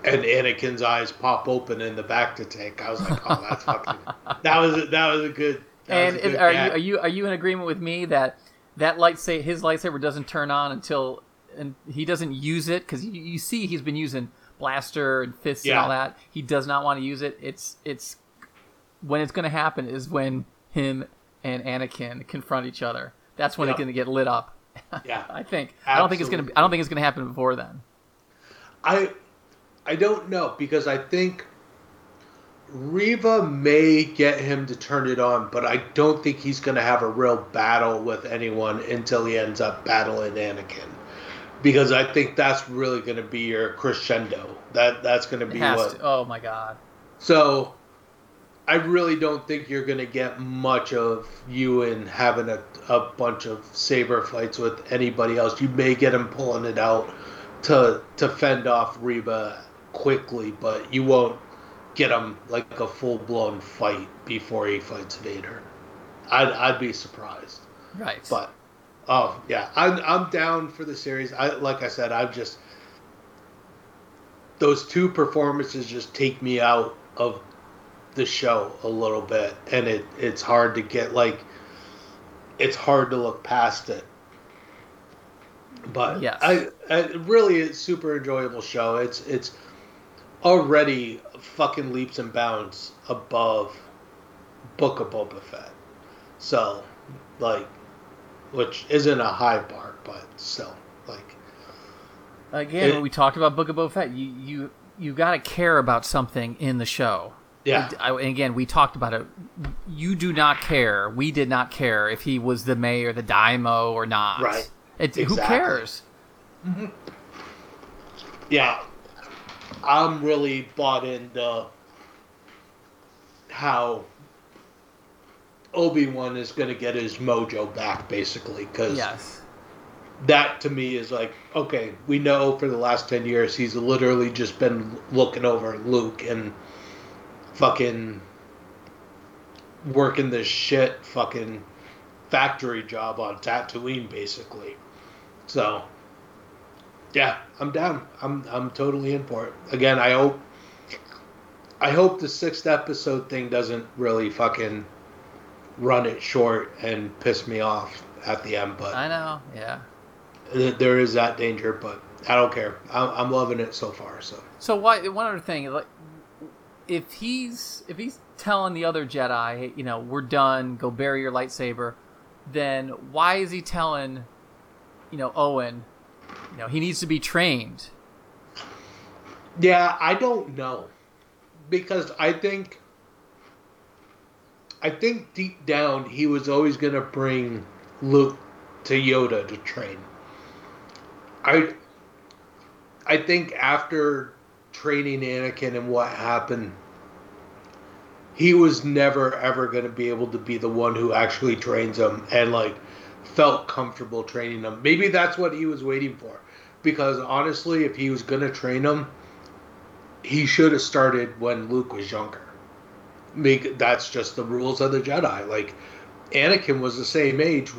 and Anakin's eyes pop open in the bacta tank, I was like, "Oh, that's fucking." that was a, that was a good. And a is- good are you are you are you in agreement with me that that lightsaber, his lightsaber, doesn't turn on until and he doesn't use it because you, you see he's been using blaster and fists and all that. He does not want to use it. It's it's when it's going to happen is when him and Anakin confront each other. That's when Yeah. it's going to get lit up. Yeah. I think. I don't think it's going to. I don't think it's going to happen before then. I I don't know because I think Reva may get him to turn it on, but I don't think he's going to have a real battle with anyone until he ends up battling Anakin. Because I think that's really going to be your crescendo. That that's going to be what. to. Oh my god. So I really don't think you're gonna get much of Ewan having a, a bunch of saber fights with anybody else. You may get him pulling it out to to fend off Reva quickly, but you won't get him like a full blown fight before he fights Vader. I'd I'd be surprised. Right. But oh yeah, I'm I'm down for the series. I like I said, I've just those two performances just take me out of the show a little bit, and it it's hard to get like it's hard to look past it. But yeah, I, I really it's super enjoyable show. It's it's already fucking leaps and bounds above Book of Boba Fett. So, like, which isn't a high bar, but still, like, Again, It- when we talked about Book of Boba Fett, you you you got to care about something in the show. Yeah. I, again, we talked about it. You do not care. We did not care if he was the mayor, the Daimyo or not. Right. It, Who Exactly. cares? Mm-hmm. yeah, I'm really bought into how Obi Wan is going to get his mojo back, basically, because Yes. that to me is like, okay, we know for the last 10 years he's literally just been looking over Luke and fucking working this shit fucking factory job on Tatooine, basically. So, yeah, I'm down. I'm I'm totally in for it. Again, I hope I hope the sixth episode thing doesn't really fucking run it short and piss me off at the end, but I know. Yeah. th- there is that danger, but I don't care. I'm, I'm loving it so far. So So why? One other thing, like, if he's if he's telling the other Jedi, you know, we're done, go bury your lightsaber, then why is he telling, you know, Owen, you know, he needs to be trained? yeah, I don't know because I think I think deep down he was always gonna bring Luke to Yoda to train. I I think after training Anakin and what happened, he was never ever going to be able to be the one who actually trains him and like felt comfortable training him. Maybe that's what he was waiting for. Because honestly, if he was going to train him, he should have started when Luke was younger. Make that's just the rules of the Jedi. Like Anakin was the same age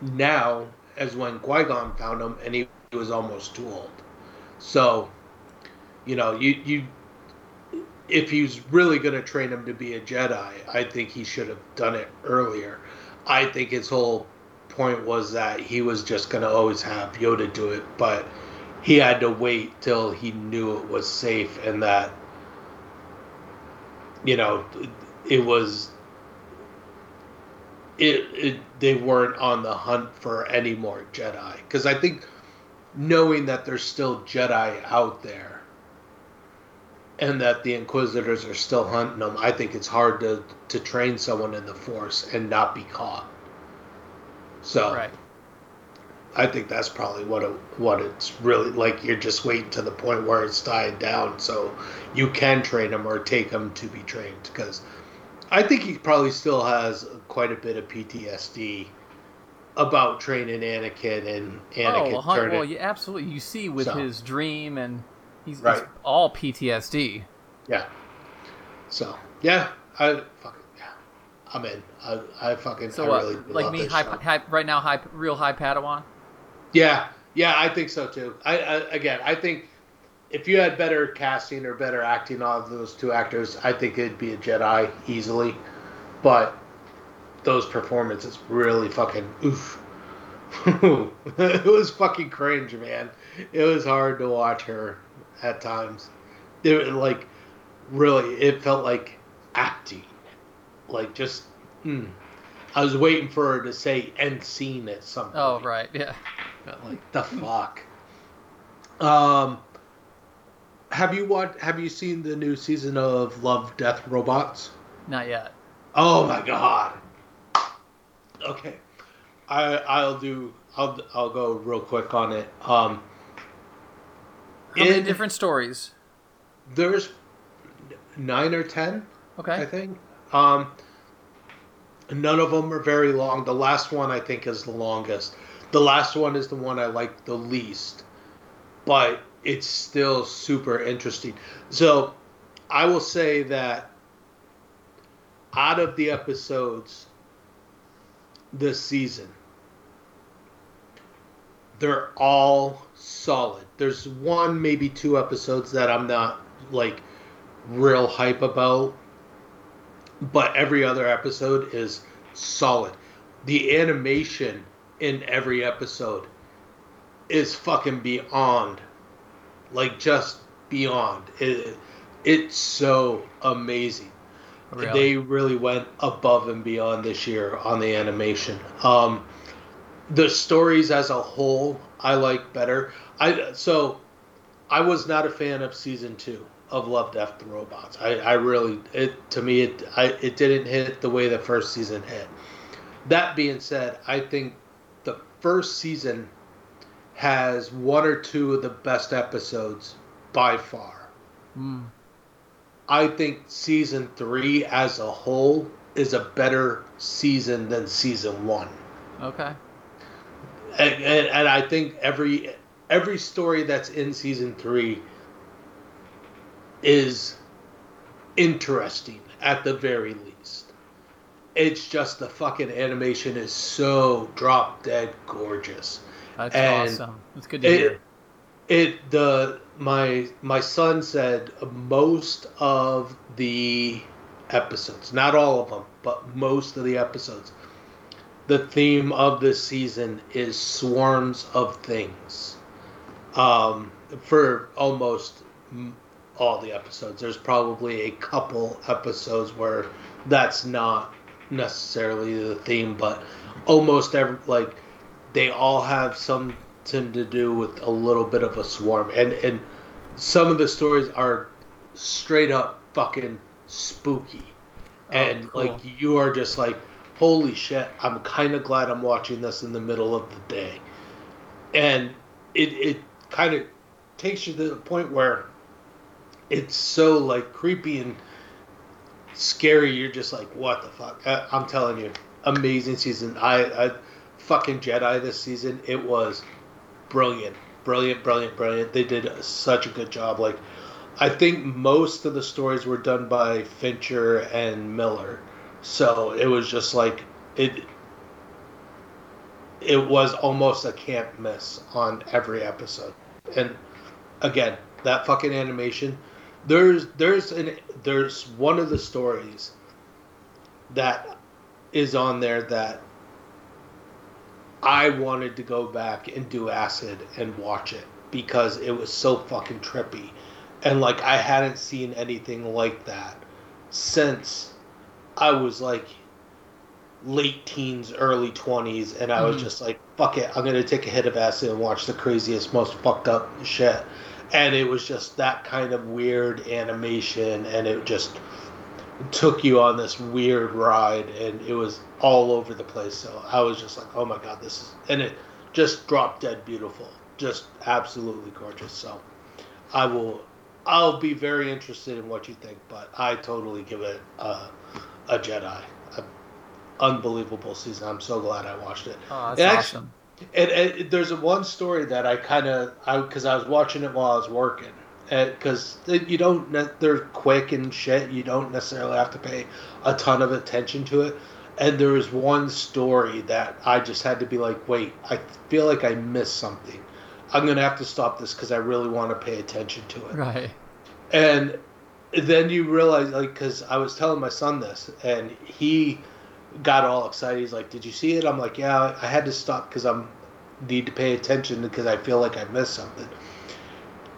now as when Qui Gon found him, and he was almost too old. So, you know, you you if he's really going to train him to be a Jedi, I think he should have done it earlier. I think his whole point was that he was just going to always have Yoda do it, but he had to wait till he knew it was safe and that you know it was it, it they weren't on the hunt for any more Jedi because I think knowing that there's still Jedi out there and that the Inquisitors are still hunting them, I think it's hard to to train someone in the Force and not be caught. So Right. I think that's probably what it, what it's really like. You're just waiting to the point where it's dying down, so you can train him or take him to be trained. Because I think he probably still has quite a bit of PTSD about training Anakin and Anakin oh, hun- well, yeah, absolutely. You see with So. his dream, and he's, Right. it's all PTSD. Yeah. So yeah, I fucking yeah, I'm in. I I fucking So, I uh, like me, high, high, right now, high, real high Padawan. Yeah, yeah, I think so too. I, I again, I think if you had better casting or better acting of those two actors, I think it'd be a Jedi easily. But those performances really fucking oof. it was fucking cringe, man. It was hard to watch her at times. It like really, it felt like acting, like just. Mm. I was waiting for her to say "end scene" at some point. Oh, right, yeah. Like the fuck. Um, have you watched? Have you seen the new season of Love, Death, Robots? Not yet. Oh my god. Okay, I I'll do. I'll I'll go real quick on it. Um, How many in- different stories? there's nine or ten. Okay. I think. Um, none of them are very long. The last one I think is the longest. The last one is the one I like the least, but it's still super interesting. So I will say that out of the episodes this season, they're all solid. There's one, maybe two episodes that I'm not like real hype about, but every other episode is solid. The animation in every episode is fucking beyond, like just beyond. It, it's so amazing. Really? They really went above and beyond this year on the animation. Um, the stories as a whole, I like better. I so I was not a fan of season two of Love, Death, the Robots. I, I really it to me it I it didn't hit the way the first season hit. That being said, I think first season has one or two of the best episodes by far. Mm. I think season three as a whole is a better season than season one. Okay. And, and, and I think every every story that's in season three is interesting at the very least. It's just the fucking animation is so drop dead gorgeous. That's And awesome. That's good to hear. It, it the my my son said most of the episodes, not all of them, but most of the episodes, the theme of this season is swarms of things. Um, for almost all the episodes, there's probably a couple episodes where that's not necessarily the theme, but almost every like they all have something to do with a little bit of a swarm, and and some of the stories are straight up fucking spooky, oh, and cool. like you are just like, holy shit! I'm kind of glad I'm watching this in the middle of the day, and it it kind of takes you to the point where it's so like creepy and scary. You're just like, what the fuck? I, I'm telling you, amazing season. I, I fucking Jedi this season. It was brilliant, brilliant, brilliant, brilliant. They did such a good job. Like, I think most of the stories were done by Fincher and Miller, so it was just like it. It was almost a can't miss on every episode, and again, that fucking animation. There's there's an there's one of the stories that is on there that I wanted to go back and do acid and watch it because it was so fucking trippy. And like I hadn't seen anything like that since I was like late teens, early 20s and I was Mhm. just like fuck it, I'm going to take a hit of acid and watch the craziest most fucked up shit. And it was just that kind of weird animation and it just took you on this weird ride and it was all over the place. So i was just like oh my god this is and it just dropped dead beautiful just absolutely gorgeous. So i will i'll be very interested in what you think but i totally give it a, a jedi. A unbelievable season. I'm so glad i watched it. Oh, that's It awesome. And, and there's a one story that I kind of, I because I was watching it while I was working, because you don't, they're quick and shit. You don't necessarily have to pay a ton of attention to it. And there was one story that I just had to be like, wait, I feel like I missed something. I'm gonna have to stop this because I really want to pay attention to it. Right. And then you realize, like, because I was telling my son this, and he got all excited. He's like, "Did you see it?" I'm like, "Yeah, I had to stop because I'm need to pay attention because I feel like I missed something."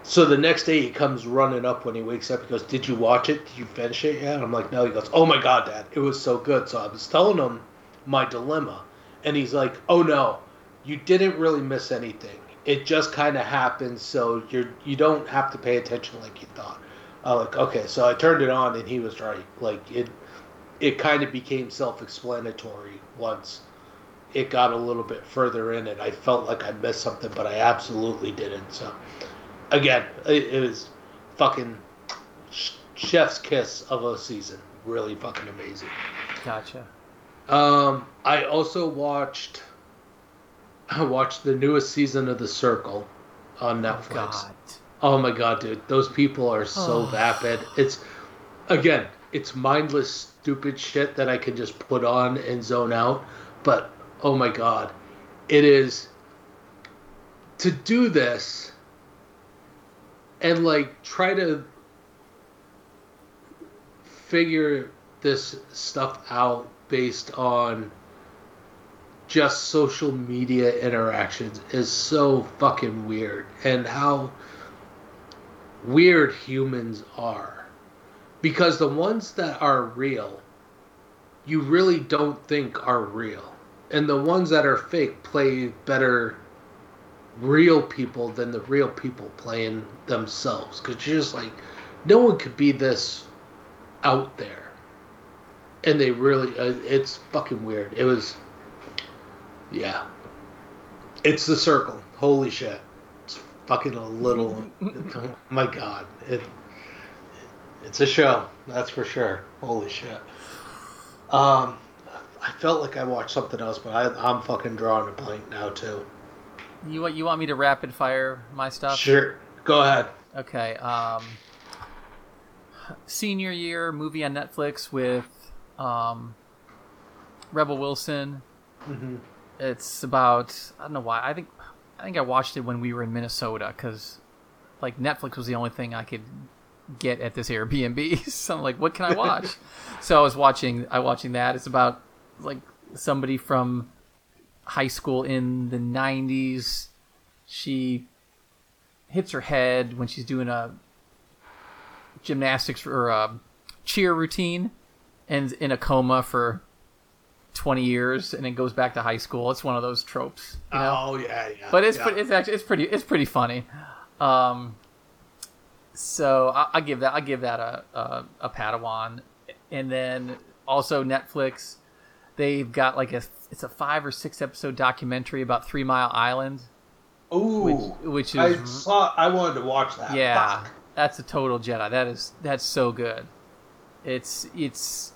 So the next day he comes running up when he wakes up. He goes, "Did you watch it? Did you finish it yet?" I'm like, "No." He goes, "Oh my god, Dad, it was so good." So I was telling him my dilemma, and he's like, "Oh no, you didn't really miss anything. It just kind of happened, so you're you don't have to pay attention like you thought." I'm like, "Okay." So I turned it on, and he was right. Like it, it kind of became self-explanatory once it got a little bit further in it. I felt like I missed something, but I absolutely didn't. So again, it, it was fucking chef's kiss of a season. really fucking amazing. Gotcha. Um, I also watched I watched the newest season of The Circle on Netflix. God. Oh my god, dude, those people are so vapid. It's again, it's mindless, stupid shit that I can just put on and zone out. But oh my god, it is to do this and like try to figure this stuff out based on just social media interactions is so fucking weird and how weird humans are because the ones that are real you really don't think are real. And the ones that are fake play better real people than the real people playing themselves. Because you're just like no one could be this out there. And they really uh, it's fucking weird. It was yeah. It's the circle. Holy shit. It's fucking a little my god. It it's a show that's for sure holy shit um i felt like i watched something else but I, i'm fucking drawing a blank now too You want you want me to rapid fire my stuff? sure go ahead Okay. Um, senior year movie on Netflix with um, Rebel Wilson. mm-hmm. It's about I don't know why I think I think I watched it when we were in Minnesota because like Netflix was the only thing I could get at this Airbnb. so I'm like, what can I watch? so I was watching I watching that. It's about like somebody from high school in the 90s. She hits her head when she's doing a gymnastics or a cheer routine and in a coma for 20 years and then goes back to high school. It's one of those tropes. You know? oh yeah yeah but it's yeah. pre- it's actually it's pretty it's pretty funny. Um, so I, I give that I give that a, a a Padawan, and then also Netflix, they've got like a it's a five or six episode documentary about Three Mile Island. Ooh, which- which I is- saw. I wanted to watch that. Yeah, Fuck. that's a total Jedi. That is that's so good. It's it's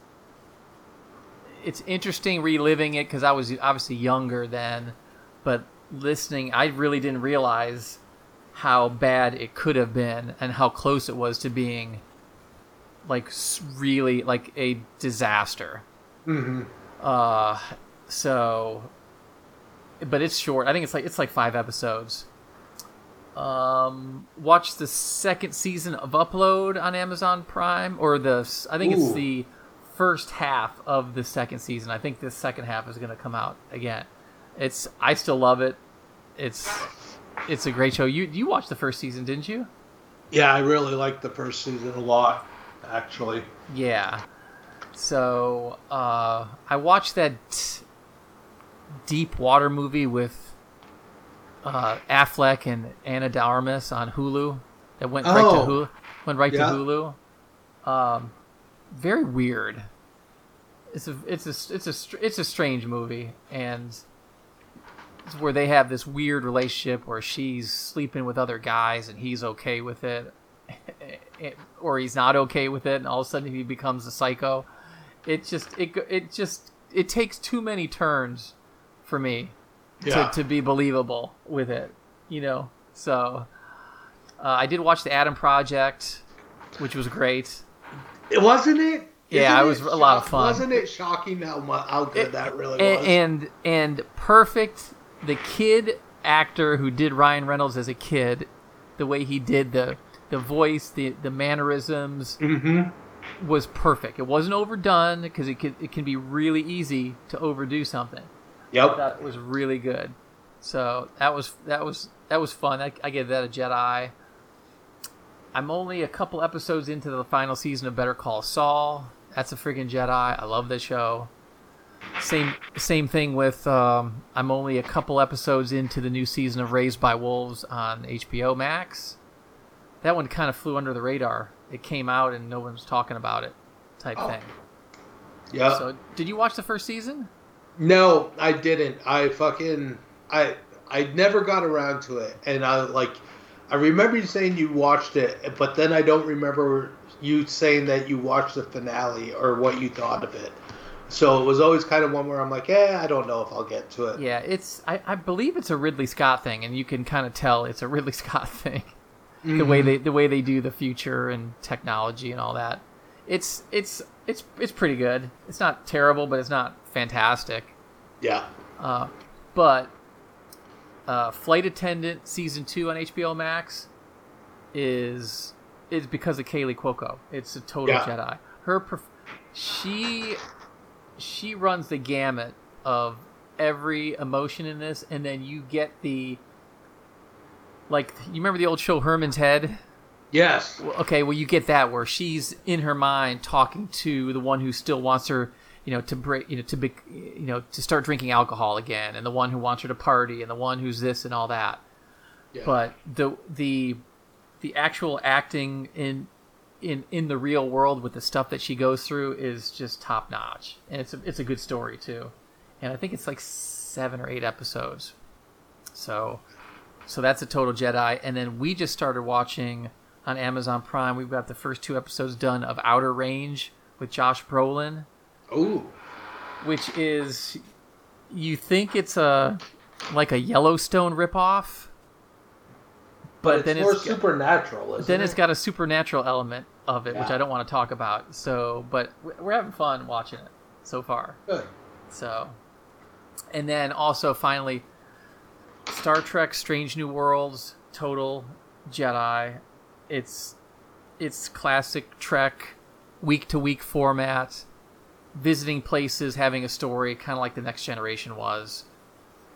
it's interesting reliving it because I was obviously younger then, but listening, I really didn't realize how bad it could have been and how close it was to being like really like a disaster. Mm-hmm. Uh, so, but it's short. I think it's like it's like five episodes. Um, watch the second season of Upload on Amazon Prime, or the I think it's the first half of the second season. I think the second half is going to come out again. It's I still love it. It's it's a great show. You you watched the first season, didn't you? Yeah, I really liked the first season a lot, actually. Yeah. So uh, I watched that deep water movie with uh, Affleck and Ana de Armas on Hulu. That went right to Oh. Hulu. Went right Yeah. to Hulu. Um, very weird. It's a it's a it's a it's a strange movie, and where they have this weird relationship where she's sleeping with other guys and he's okay with it, or he's not okay with it, and all of a sudden he becomes a psycho. It just it it just it takes too many turns for me Yeah. to, to be believable with it, you know. So uh, I did watch the Adam Project, which was great. It wasn't it. Yeah, Isn't it was it a lot of fun. Wasn't it shocking how how good that really A- was? and and perfect the kid actor who did Ryan Reynolds as a kid, the way he did the the voice, the the mannerisms mm-hmm. was perfect. It wasn't overdone because it could, it can be really easy to overdo something. Yep. That was really good. So that was that was that was fun. I, I gave that a Jedi. I'm only a couple episodes into the final season of Better Call Saul. That's a freaking Jedi. I love the show. Same same thing with um, I'm only a couple episodes into the new season of Raised by Wolves on HBO Max. That one kind of flew under the radar. It came out and no one was talking about it, type Oh. thing. Yeah. So, did you watch the first season? No, I didn't. I fucking I I never got around to it, and I like I remember you saying you watched it, but then I don't remember you saying that you watched the finale or what you thought of it. So it was always kind of one where I'm like, eh, I don't know if I'll get to it. Yeah, it's I, I believe it's a Ridley Scott thing, and you can kind of tell it's a Ridley Scott thing. The way Mhm. they the way they do the future and technology and all that. It's it's it's it's pretty good. It's not terrible, but it's not fantastic. Yeah. Uh, but uh, Flight Attendant season two on HBO Max is is because of Kaley Cuoco. It's a total Yeah. Jedi. Her perf- she she runs the gamut of every emotion in this, and then you get the like you remember the old show Herman's Head. Yes. Okay, well you get that where she's in her mind talking to the one who still wants her, you know, to break, you know, to be, you know, to start drinking alcohol again, and the one who wants her to party, and the one who's this and all that. Yeah. But the the the actual acting in in in the real world with the stuff that she goes through is just top notch, and it's a it's a good story too, and I think it's like seven or eight episodes. So so that's a total Jedi. And then we just started watching on Amazon Prime. We've got the first two episodes done of Outer Range with Josh Brolin, Ooh. which is you think it's a like a Yellowstone ripoff, But, but it's then more it's supernatural, isn't then it? it's got a supernatural element of it, which I don't want to talk about. So, but we- we're having fun watching it so far. Good. So, and then also finally, Star Trek: Strange New Worlds, total Jedi. It's it's classic Trek, week to week format, visiting places, having a story, kind of like the Next Generation was.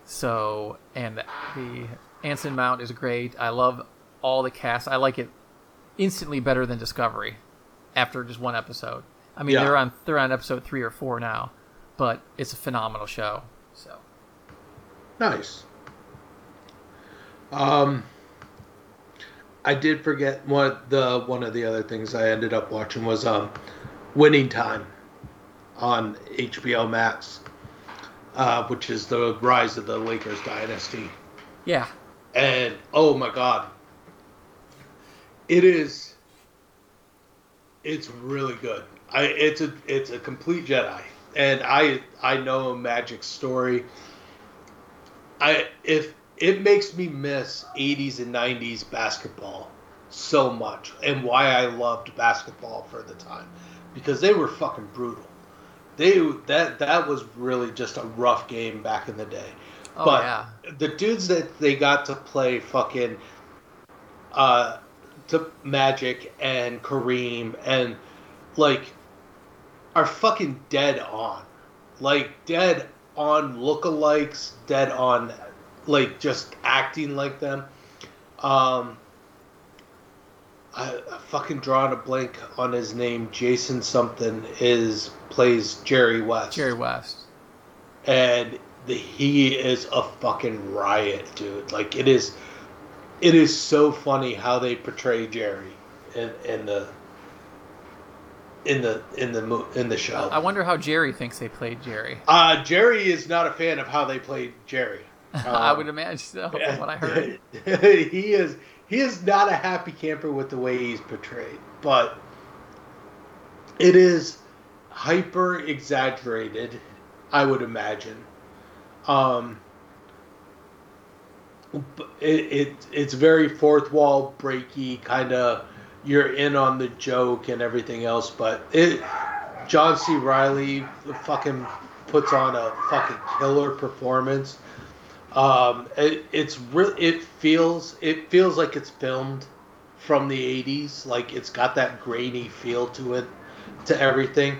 So, and the Anson Mount is great. I love all the cast. I like it instantly better than Discovery after just one episode. I mean, Yeah. they're on they're on episode three or four now, but it's a phenomenal show. So Nice. Um, I did forget what the one of the other things I ended up watching was um, Winning Time on HBO Max, uh, which is the rise of the Lakers dynasty. yeah, And oh my god, it is. It's really good. I it's a it's a complete Jedi, and I I know a magic story. I if it makes me miss 80s and 90s basketball so much, and why I loved basketball for the time, because they were fucking brutal. They that that was really just a rough game back in the day. Oh, but yeah. the dudes that they got to play fucking uh to Magic and Kareem and like are fucking dead on. Like dead on lookalikes, dead on like just acting like them. Um I, I fucking drawing a blank on his name. Jason something is plays Jerry West Jerry West. and the, he is a fucking riot, dude. Like it is, it is so funny how they portray Jerry in, in the in the in the in the show. I wonder how Jerry thinks they played Jerry. Uh, Jerry is not a fan of how they played Jerry. I Um, would imagine so, from what I heard. he is he is not a happy camper with the way he's portrayed, but it is hyper exaggerated. I would imagine. Um, it, it it's very fourth wall breaky kind of. You're in on the joke and everything else, but it. John C. Reilly fucking puts on a fucking killer performance. Um, it, it's real. It feels it feels like it's filmed from the '80s. Like it's got that grainy feel to it, to everything.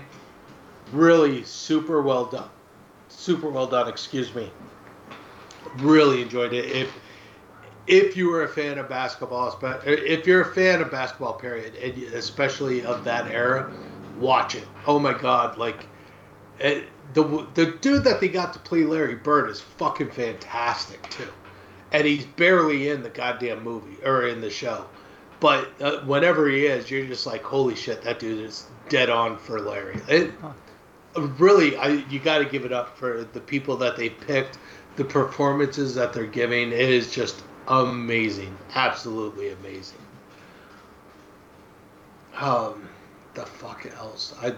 Really super well done. Super well done. Excuse me. Really enjoyed it. If if you were a fan of basketball, if you're a fan of basketball, period, and especially of that era, watch it. Oh my God! Like it, the the dude that they got to play Larry Bird is fucking fantastic too, and he's barely in the goddamn movie or in the show, but uh, whenever he is, you're just like, holy shit, that dude is dead on for Larry. It, really, I you got to give it up for the people that they picked, the performances that they're giving. It is just amazing, absolutely amazing. Um, the fuck else? I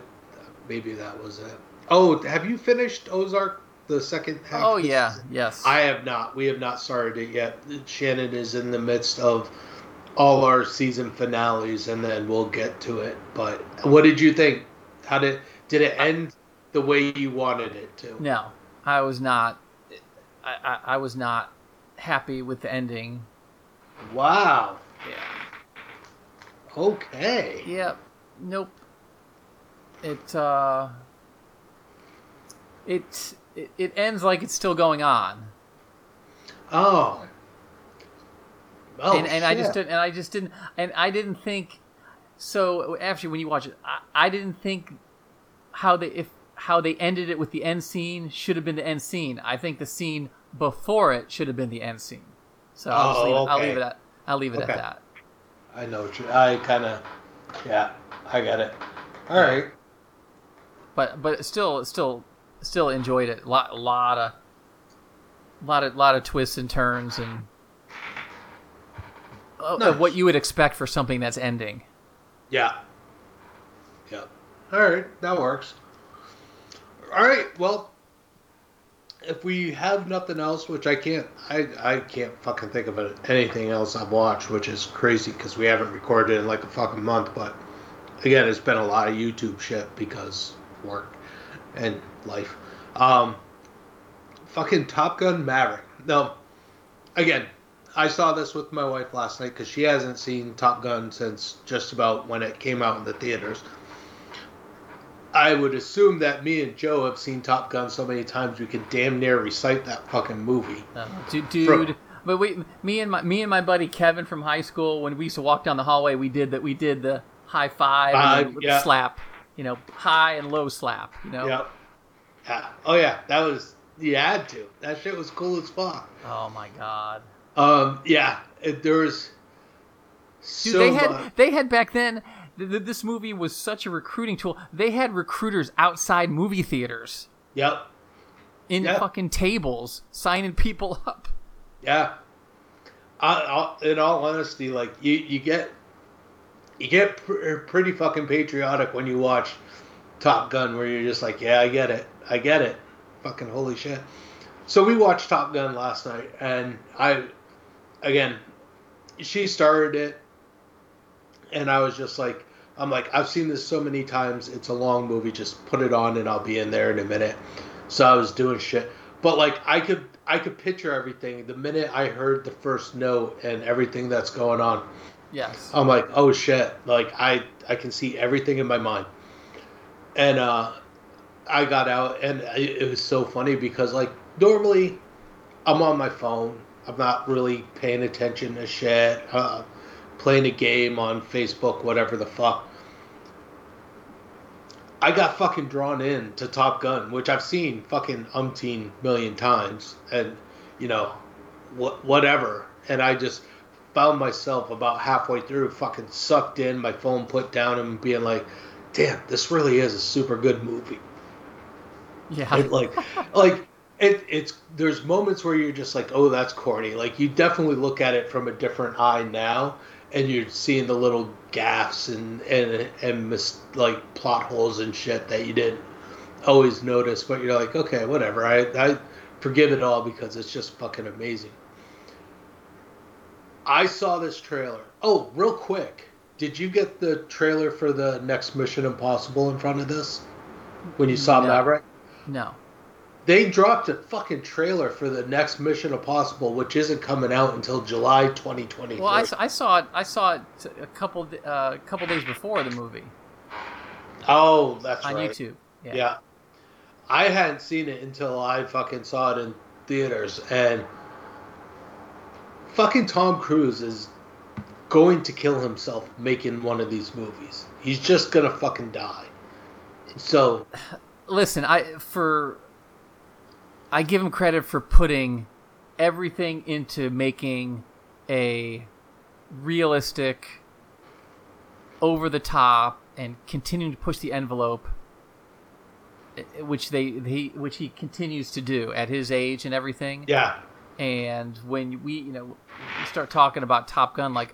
maybe that was it. Oh, have you finished Ozark? The second half. Oh yeah, season? yes. I have not. We have not started it yet. Shannon is in the midst of all our season finales, and then we'll get to it. But what did you think? How did did it end the way you wanted it to? No, I was not. I, I, I was not happy with the ending. Wow. Yeah. Okay. Yep. Nope. It uh. It it, it ends like it's still going on. Oh. Oh, and and I just didn't and I just didn't and I didn't think so actually when you watch it I, I didn't think how they if how they ended it with the end scene should have been the end scene. I think the scene before it should have been the end scene. So I'll, just Oh, leave, it, I'll leave it at I'll leave it Okay. at that. I know. I kind of. Yeah, I get it. All right. But but still still still enjoyed it. Lot lot of lot of lot of twists and turns and of- of what you would expect for something that's ending. Yeah. Yeah. All right, that works. All right. Well, if we have nothing else, which I can't, I I can't fucking think of anything else I've watched, which is crazy because we haven't recorded in like a fucking month. But again, it's been a lot of YouTube shit because work and life. Um, fucking Top Gun Maverick. No, again, I saw this with my wife last night because she hasn't seen Top Gun since just about when it came out in the theaters. I would assume that me and Joe have seen Top Gun so many times we could damn near recite that fucking movie. Uh, du- dude, but wait, me and my me and my buddy Kevin from high school, when we used to walk down the hallway, we did that. We did the high five, and Five, then yeah. slap. You know, high and low slap. You know. Yep. Yeah. Oh yeah, that was you had to. That shit was cool as fuck. Oh my god. Um. Yeah. It, there was. Dude, so they had much- they had back then. Th- th- this movie was such a recruiting tool. They had recruiters outside movie theaters Yep. in Yeah. fucking tables signing people up. Yeah. I, I, in all honesty, like you, you get, you get pr- er, pretty fucking patriotic when you watch Top Gun, where you're just like, yeah, I get it, I get it, fucking holy shit. So we watched Top Gun last night, and I, again, she started it, and I was just like, I'm like, I've seen this so many times. It's a long movie. Just put it on, and I'll be in there in a minute. So I was doing shit, but like I could, I could picture everything the minute I heard the first note and everything that's going on. Yes. I'm like, oh shit! Like I, I can see everything in my mind. And uh, I got out, and it, it was so funny because like normally, I'm on my phone. I'm not really paying attention to shit. Uh, playing a game on Facebook, whatever the fuck. I got fucking drawn in to Top Gun, which I've seen fucking umpteen million times, and you know, wh- whatever. And I just found myself about halfway through, fucking sucked in, my phone put down, and being like, "Damn, this really is a super good movie." Yeah. It, like, like it, it's there's moments where you're just like, "Oh, that's corny." Like you definitely look at it from a different eye now, and you're seeing the little gaffes and and and mis- like plot holes and shit that you didn't always notice. But you're like, okay, whatever. I I forgive it all because it's just fucking amazing. I saw this trailer. Oh, real quick. Did you get the trailer for the next Mission Impossible in front of this? When you saw No. Maverick? No. They dropped a fucking trailer for the next Mission Impossible, which isn't coming out until July 2023. Well, I, I saw it. I saw it a couple d- uh, couple days before the movie oh, that's on right. YouTube. Yeah. Yeah. I hadn't seen it until I fucking saw it in theaters, and fucking Tom Cruise is going to kill himself making one of these movies. He's just gonna fucking die. So Listen, I for I give him credit for putting everything into making a realistic, over the top, and continuing to push the envelope, eh, which they he which he continues to do at his age and everything. yeah, And when we, you know, we start talking about Top Gun, like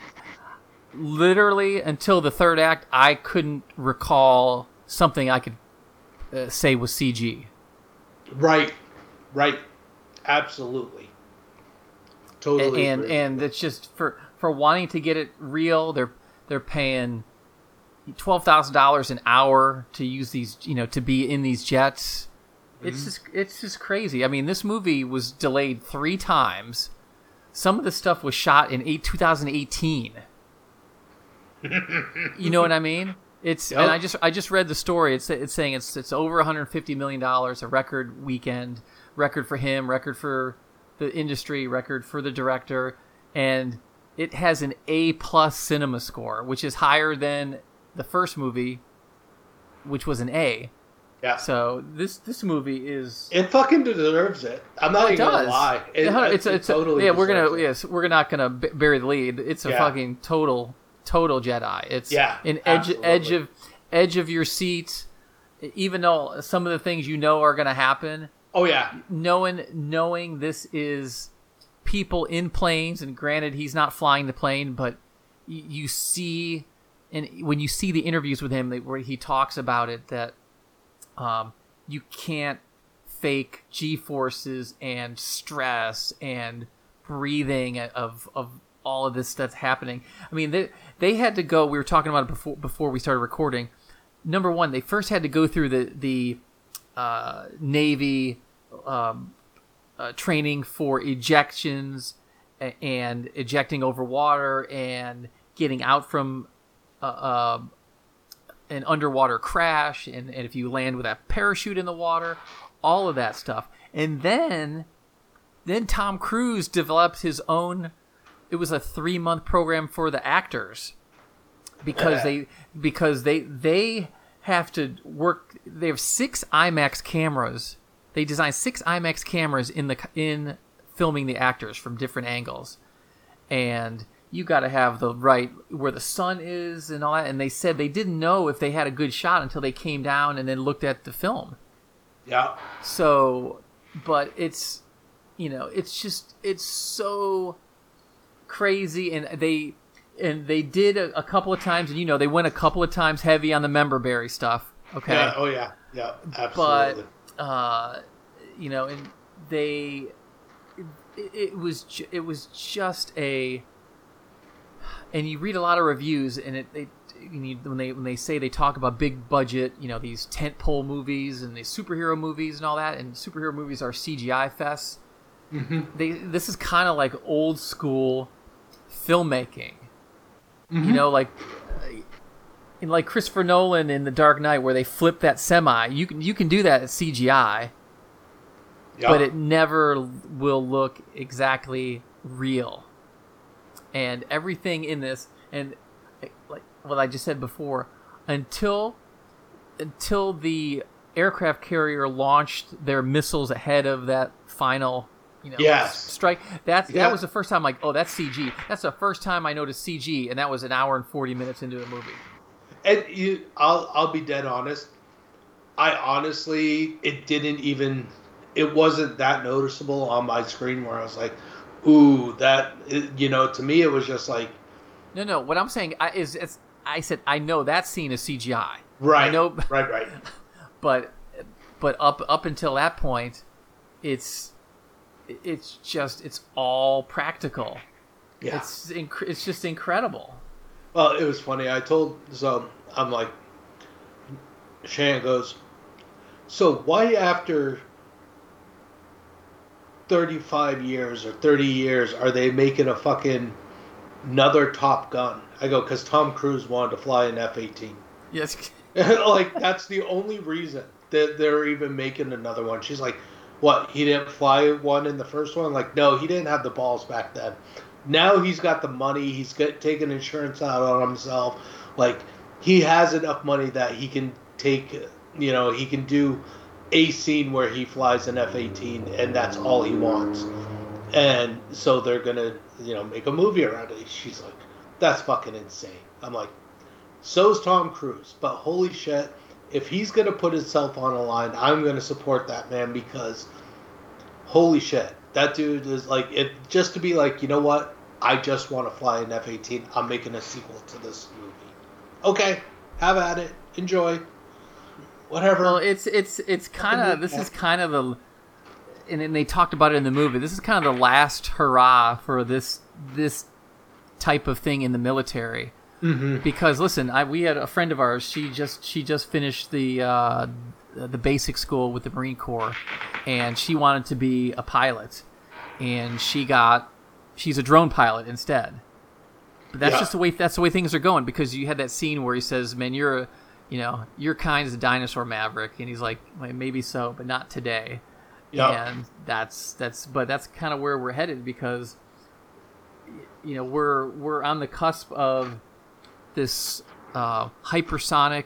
literally until the third act, I couldn't recall something I could uh, say was CG. Right, right, absolutely, totally. and agree. and it's just for for wanting to get it real they're they're paying twelve thousand dollars an hour to use these you know to be in these jets it's Mm-hmm. just it's just crazy i mean this movie was delayed three times some of the stuff was shot in eight, 2018 you know what i mean it's and i just i just read the story it's it's saying it's it's over 150 million dollars a record weekend record for him record for the industry record for the director and it has an a plus cinema score which is higher than the first movie which was an a yeah, so this this movie is it fucking deserves it. I'm not even gonna lie. It, It- it's it it's totally yeah. We're gonna it. yes. We're not gonna b- bury the lead. It's a Yeah. fucking total total Jedi. It's Yeah, an edge absolutely. edge of edge of your seat. Even though some of the things you know are gonna happen, Oh yeah, knowing knowing this is people in planes, and granted he's not flying the plane, but y- you see, and when you see the interviews with him, where he talks about it, that um, you can't fake g forces and stress and breathing of of all of this that's happening. I mean, they they had to go. We were talking about it before before we started recording. Number one, they first had to go through the the uh, Navy um, uh, training for ejections and ejecting over water and getting out from uh, uh, an underwater crash and, and if you land with a parachute in the water all of that stuff and then then tom cruise developed his own it was a three month program for the actors because they because they they have to work they have six imax cameras. They design six imax cameras in the in filming the actors from different angles. And you got to have the right where the sun is and all that. And they said they didn't know if they had a good shot until they came down and then looked at the film. Yeah. so but it's you know it's just it's so crazy and they and they did a, a couple of times and you know they went a couple of times heavy on the member berry stuff okay Yeah. Oh yeah. Yeah. Absolutely. but uh, you know, and they it, it was ju- it was just a and you read a lot of reviews and it they you need, when they when they say they talk about big budget, you know, these tentpole movies and these superhero movies and all that, and superhero movies are CGI fests. They this is kind of like old school filmmaking. You mm-hmm. know, like uh, in like Christopher Nolan in The Dark Knight, where they flip that semi. You can you can do that at CGI, yeah. but it never will look exactly real. And everything in this, and like what I just said before, until until the aircraft carrier launched their missiles ahead of that final, you know, Yes. strike. That's Yeah. that was the first time like, oh, that's CG. That's the first time I noticed CG, and that was an hour and forty minutes into the movie. And you, I'll I'll be dead honest. I honestly, it didn't even, it wasn't that noticeable on my screen where I was like, ooh, that, you know, to me it was just like, No, no. What I'm saying is, it's, I said I know that scene is CGI. right, I know, right, right. but but up up until that point, it's it's just it's all practical. Yeah. It's inc- it's just incredible. Well, it was funny. I told so I'm like, Shannon goes, so why after 35 years or 30 years are they making a fucking another Top Gun? I go because Tom Cruise wanted to fly an F-18. Yes. like that's the only reason that they're even making another one. She's like, "What? He didn't fly one in the first one?" Like, no, he didn't have the balls back then. Now he's got the money. He's got taking insurance out on himself. Like, he has enough money that he can take. You know, he can do a scene where he flies an F-18, and that's all he wants. And so they're gonna, you know, make a movie around it. She's like, "That's fucking insane." I'm like, So's Tom Cruise, but holy shit, if he's gonna put himself on a line, I'm gonna support that man because holy shit, that dude is like it. Just to be like, you know what? I just want to fly an F 18. I'm making a sequel to this movie. Okay, have at it. Enjoy. Whatever. Well, it's it's it's kind of this is kind of the, and then they talked about it in the movie. This is kind of the last hurrah for this this type of thing in the military. Mm-hmm. Because listen, I we had a friend of ours. She just she just finished the uh, the basic school with the Marine Corps, and she wanted to be a pilot, and she got she's a drone pilot instead. But that's Yeah. just the way that's the way things are going because you had that scene where he says, "Man, you're a, you know, your kind is a dinosaur maverick," and he's like, well, "Maybe so, but not today." Yeah. And that's that's but that's kind of where we're headed because you know we're we're on the cusp of this uh, hypersonic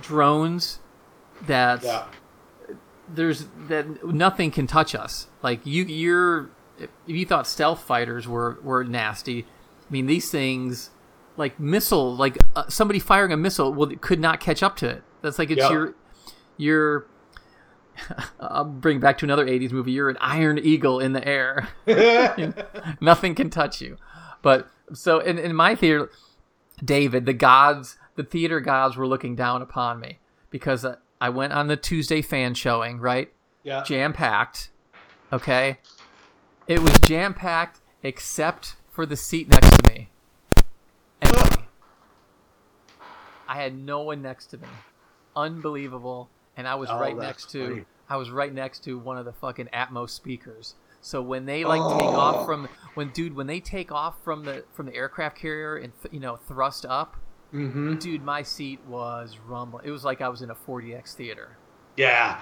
drones that Yeah. there's that nothing can touch us. Like you, you're if you thought stealth fighters were were nasty. I mean, these things like missile, like uh, somebody firing a missile, well, could not catch up to it. That's like it's Yeah. your your. I'll bring back to another '80s movie. You're an iron eagle in the air. Nothing can touch you. But so in, in my theater, David, the gods, the theater gods were looking down upon me because I went on the Tuesday fan showing, right? Yeah. Jam packed. Okay. It was jam packed except for the seat next to me. Empty. I had no one next to me. Unbelievable. And I was Oh, right next to funny. I was right next to one of the fucking Atmos speakers. So when they like take off from when dude when they take off from the from the aircraft carrier and th- you know thrust up, Mm-hmm. dude, my seat was rumbling. It was like I was in a 4DX theater. Yeah.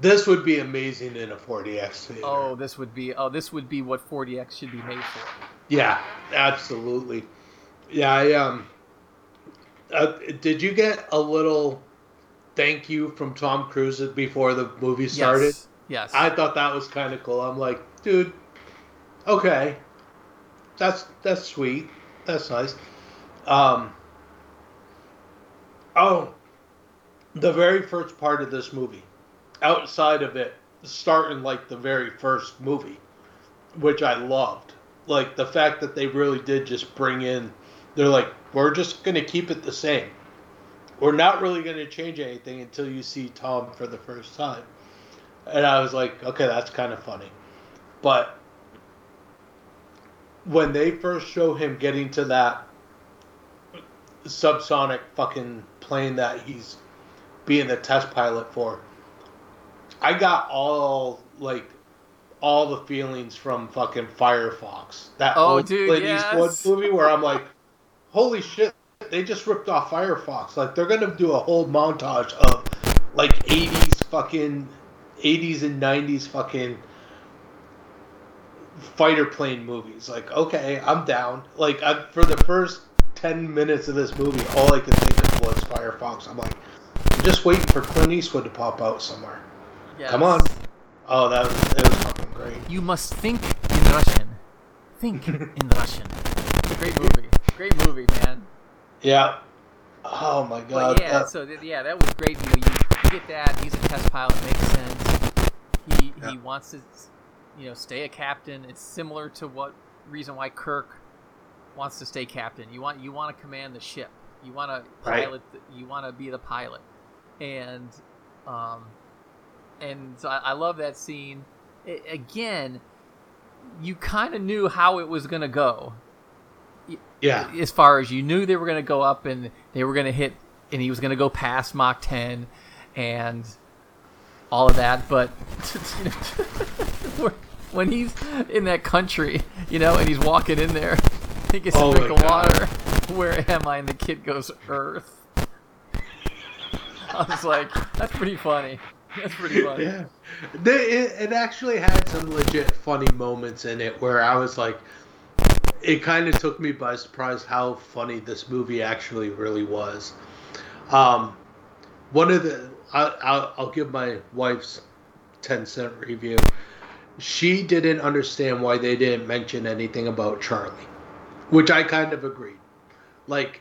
This would be amazing in a 4DX theater. Oh, this would be oh this would be what 4DX should be made for. Yeah, absolutely. Yeah, I um. Uh, did you get a little thank you from Tom Cruise before the movie started? Yes. Yes. I thought that was kind of cool. I'm like, dude, okay, that's that's sweet. That's nice. Um. Oh, the very first part of this movie, outside of it starting like the very first movie, which I loved. Like the fact that they really did just bring in, they're like, we're just gonna keep it the same. We're not really gonna change anything until you see Tom for the first time. And I was like, okay, that's kind of funny. But when they first show him getting to that subsonic fucking plane that he's being the test pilot for, I got all like all the feelings from fucking Firefox. That Oh, old dude, Clint yes. Movie where I'm like, holy shit, they just ripped off Firefox. Like they're gonna do a whole montage of like 80s fucking 80s and 90s fucking fighter plane movies. Like, okay, I'm down. Like, I, for the first 10 minutes of this movie, all I could think of was Firefox. I'm like, I'm just waiting for Clint Eastwood to pop out somewhere. Yes. Come on. Oh, that was, it was fucking great. You must think in Russian. Think in Russian. Great movie. Great movie, man. Yeah. Oh my god. But yeah, that- so th- yeah, that was great. You know, you, you get that. He's a test pilot. Makes sense. He he wants to, you know, stay a captain. It's similar to what reason why Kirk wants to stay captain. You want you want to command the ship. You want to Right. pilot. The, you want to be the pilot. And um, and so I, I love that scene. I, again, you kind of knew how it was gonna go yeah. as far as you knew they were going to go up and they were going to hit and he was going to go past Mach 10 and all of that but when he's in that country you know and he's walking in there he gets Oh a drink of God. water where am I and the kid goes earth I was like that's pretty funny that's pretty funny Yeah. They, it, it actually had some legit funny moments in it where I was like, it kind of took me by surprise how funny this movie actually really was. Um, one of the, I'll, I'll give my wife's 10 cent review. She didn't understand why they didn't mention anything about Charlie, which I kind of agreed. Like,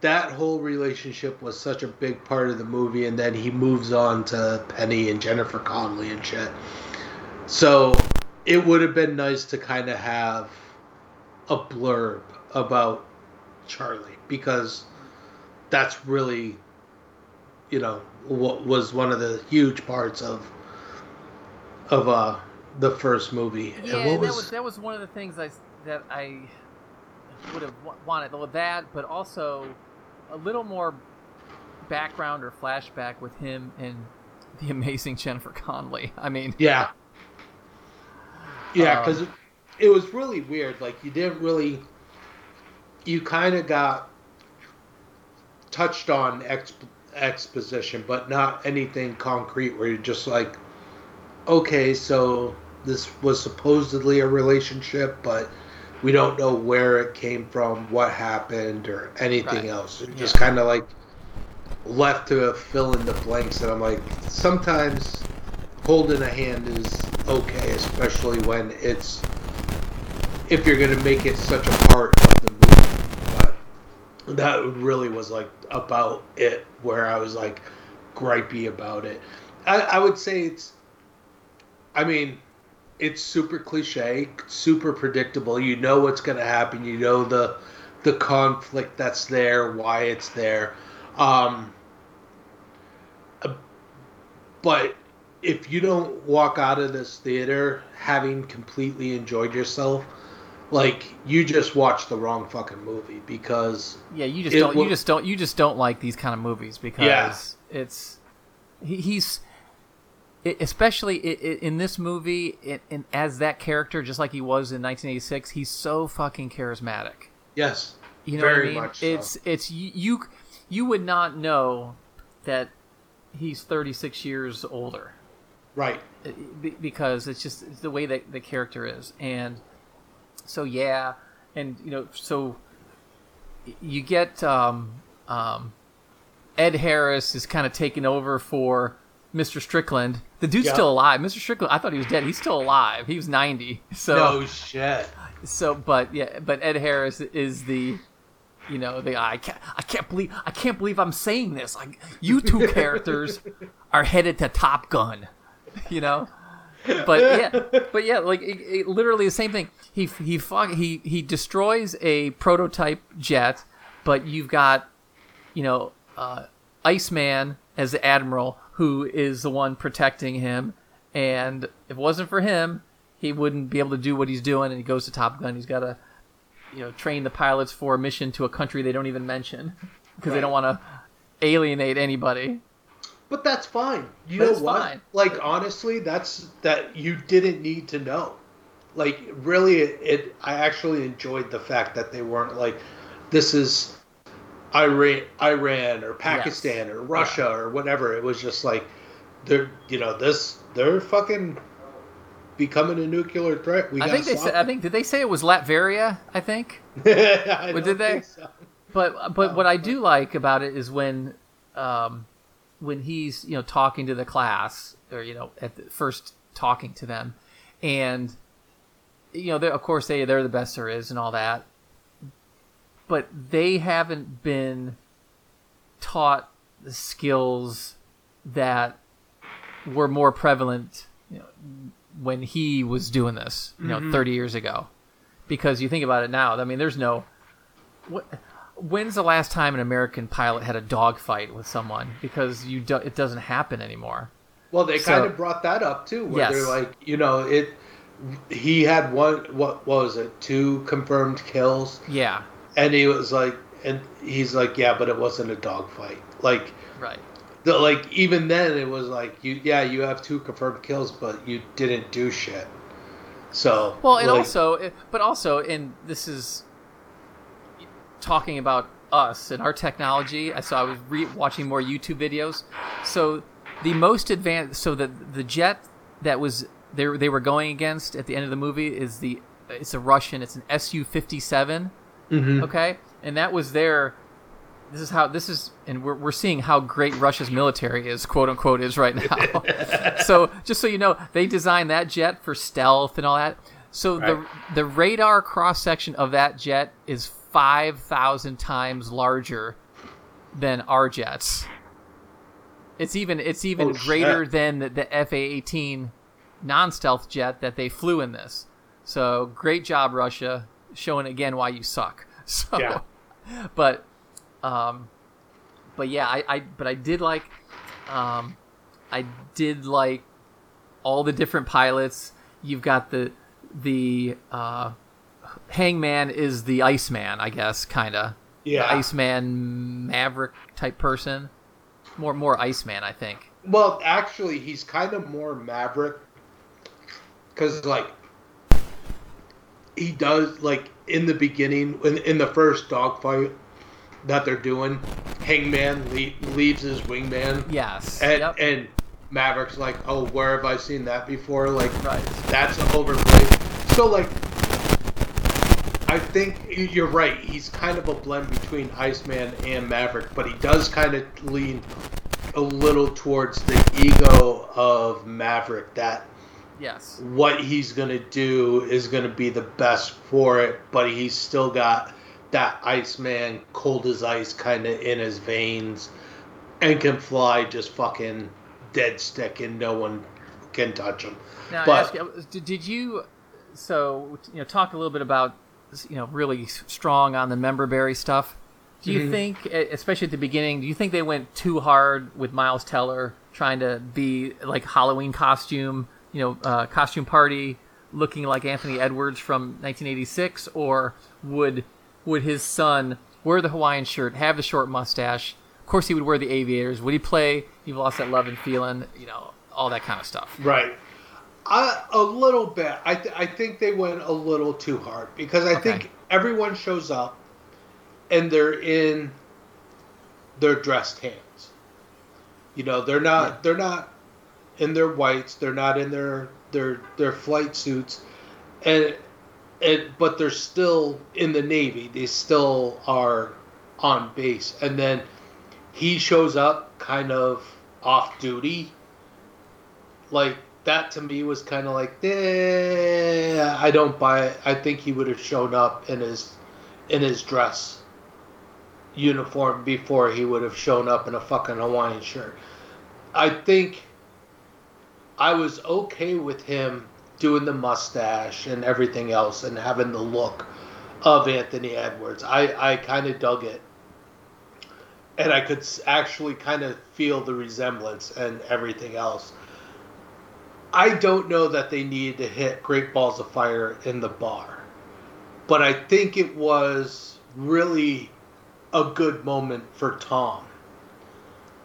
that whole relationship was such a big part of the movie, and then he moves on to Penny and Jennifer Connelly and shit. So it would have been nice to kind of have a blurb about Charlie because that's really, you know, what was one of the huge parts of of uh the first movie. Yeah, and what that was that was one of the things I that I would have wanted well, that, but also a little more background or flashback with him and the amazing Jennifer Connelly. I mean, Yeah. Yeah, Um, because it, it was really weird. Like you didn't really, you kind of got touched on exp- exposition, but not anything concrete. Where you're just like, okay, so this was supposedly a relationship, but we don't know where it came from, what happened, or anything Right. else. It Yeah. just kind of like left to fill in the blanks. And I'm like, sometimes holding a hand is okay, especially when it's if you're gonna make it such a part of the that really was like about it, where I was like gripey about it. I, I would say it's. I mean, it's super cliche, super predictable. You know what's gonna happen. You know the the conflict that's there, why it's there. Um, but if you don't walk out of this theater having completely enjoyed yourself, like you just watched the wrong fucking movie because yeah, you just don't you just don't you just don't like these kind of movies because Yeah. it's he, he's especially in this movie in, in, as that character just like he was in 1986 he's so fucking charismatic yes, You know very I mean? much. so. It's it's you, you you would not know that he's 36 years older right. because it's just it's the way that the character is and so yeah and you know so you get um um Ed Harris is kind of taking over for Mr. Strickland. The dude's Yeah. still alive. Mr. Strickland, I thought he was dead. He's still alive. He was 90. So no shit. so but yeah but ed harris is the you know the i can't i can't believe i can't believe i'm saying this like you two characters are headed to top gun you know but yeah but yeah like it, it, literally the same thing. He he fuck, he he destroys a prototype jet but you've got you know uh iceman as the admiral who is the one protecting him. And if it wasn't for him he wouldn't be able to do what he's doing. And he goes to top gun. He's got to you know train the pilots for a mission to a country they don't even mention because they don't want to alienate anybody But that's fine. You But know what? fine. Like honestly, that's that you didn't need to know. Like really, it, it. I actually enjoyed the fact that they weren't like, this is Iran, Iran or Pakistan or Russia or whatever. It was just like, they're you know this they're fucking becoming a nuclear threat. We i think they said i think did they say it was latveria i think. I What, did they? so. but but what I do like about it is when um, when he's you know talking to the class or you know at the first talking to them, and you know of course they they're the best there is and all that, but they haven't been taught the skills that were more prevalent you know, when he was doing this you know mm-hmm. 30 years ago. Because you think about it now i mean there's no what, when's the last time an American pilot had a dogfight with someone? Because you do, it doesn't happen anymore. Well, they So- kind of brought that up too, where Yes. they're like, you know, it. He had one. What, what was it? Two confirmed kills, Yeah, and he was like, and he's like, yeah, but it wasn't a dogfight. Like, right. the, like even then, it was like, you, yeah, you have two confirmed kills, but you didn't do shit. So Well, and like, also, eh, but also, and this is talking about us and our technology. I saw I was re- watching more YouTube videos. So the most advanced, so the the jet that was they were- they were going against at the end of the movie is the it's a Russian. It's an Su fifty seven. Mm-hmm. Okay, and that was their. This is how this is, and we're we're seeing how great Russia's military is, quote unquote, is right now. so just so you know, they designed that jet for stealth and all that. So the the radar cross section of that jet is five thousand times larger than our jets. It's even it's even Oh, greater shit. than the, the FA eighteen non stealth jet that they flew in this. So great job, Russia, showing again why you suck. So, Yeah. but, um, but yeah, I, I but I did like, um, I did like all the different pilots. You've got the the uh, Hangman is the Iceman, I guess, kind of. Yeah. The Iceman Maverick type person. More more Iceman, I think. Well, actually, he's kind of more Maverick because, like, he does like in the beginning, in, in the first dogfight that they're doing, Hangman le- leaves his wingman, Yes. and yep. and Maverick's like, "Oh, where have I seen that before?" Like, Right. that's overplayed. So, like, I think you're right. He's kind of a blend between Iceman and Maverick, but he does kind of lean a little towards the ego of Maverick that yes. what he's going to do is going to be the best for it, but he's still got that Iceman, cold as ice kind of in his veins and can fly just fucking dead stick and no one can touch him. Now, but ask you, did, did you so you know talk a little bit about you know really strong on the member berry stuff? Do you Mhm. think, especially at the beginning, do you think they went too hard with Miles Teller trying to be like Halloween costume, you know, uh, costume party, looking like Anthony Edwards from 1986, or would would his son wear the Hawaiian shirt, have the short mustache? Of course, he would wear the aviators. Would he play "You've Lost That Love and Feeling"? You know, all that kind of stuff. Right. I, a little bit. I, th- I think they went a little too hard because I think everyone shows up and they're in their dressed hands. You know, they're not they're not in their whites. They're not in their their their flight suits, and and but they're still in the Navy. They still are on base, and then he shows up kind of off duty like that to me was kind of like eh, I don't buy it. I think he would have shown up in his in his dress uniform before he would have shown up in a fucking Hawaiian shirt. I think I was okay with him doing the mustache and everything else and having the look of Anthony Edwards. I I kind of dug it. And I could actually kind of feel the resemblance and everything else. I don't know that they needed to hit Great Balls of Fire in the bar, but I think it was really a good moment for Tom.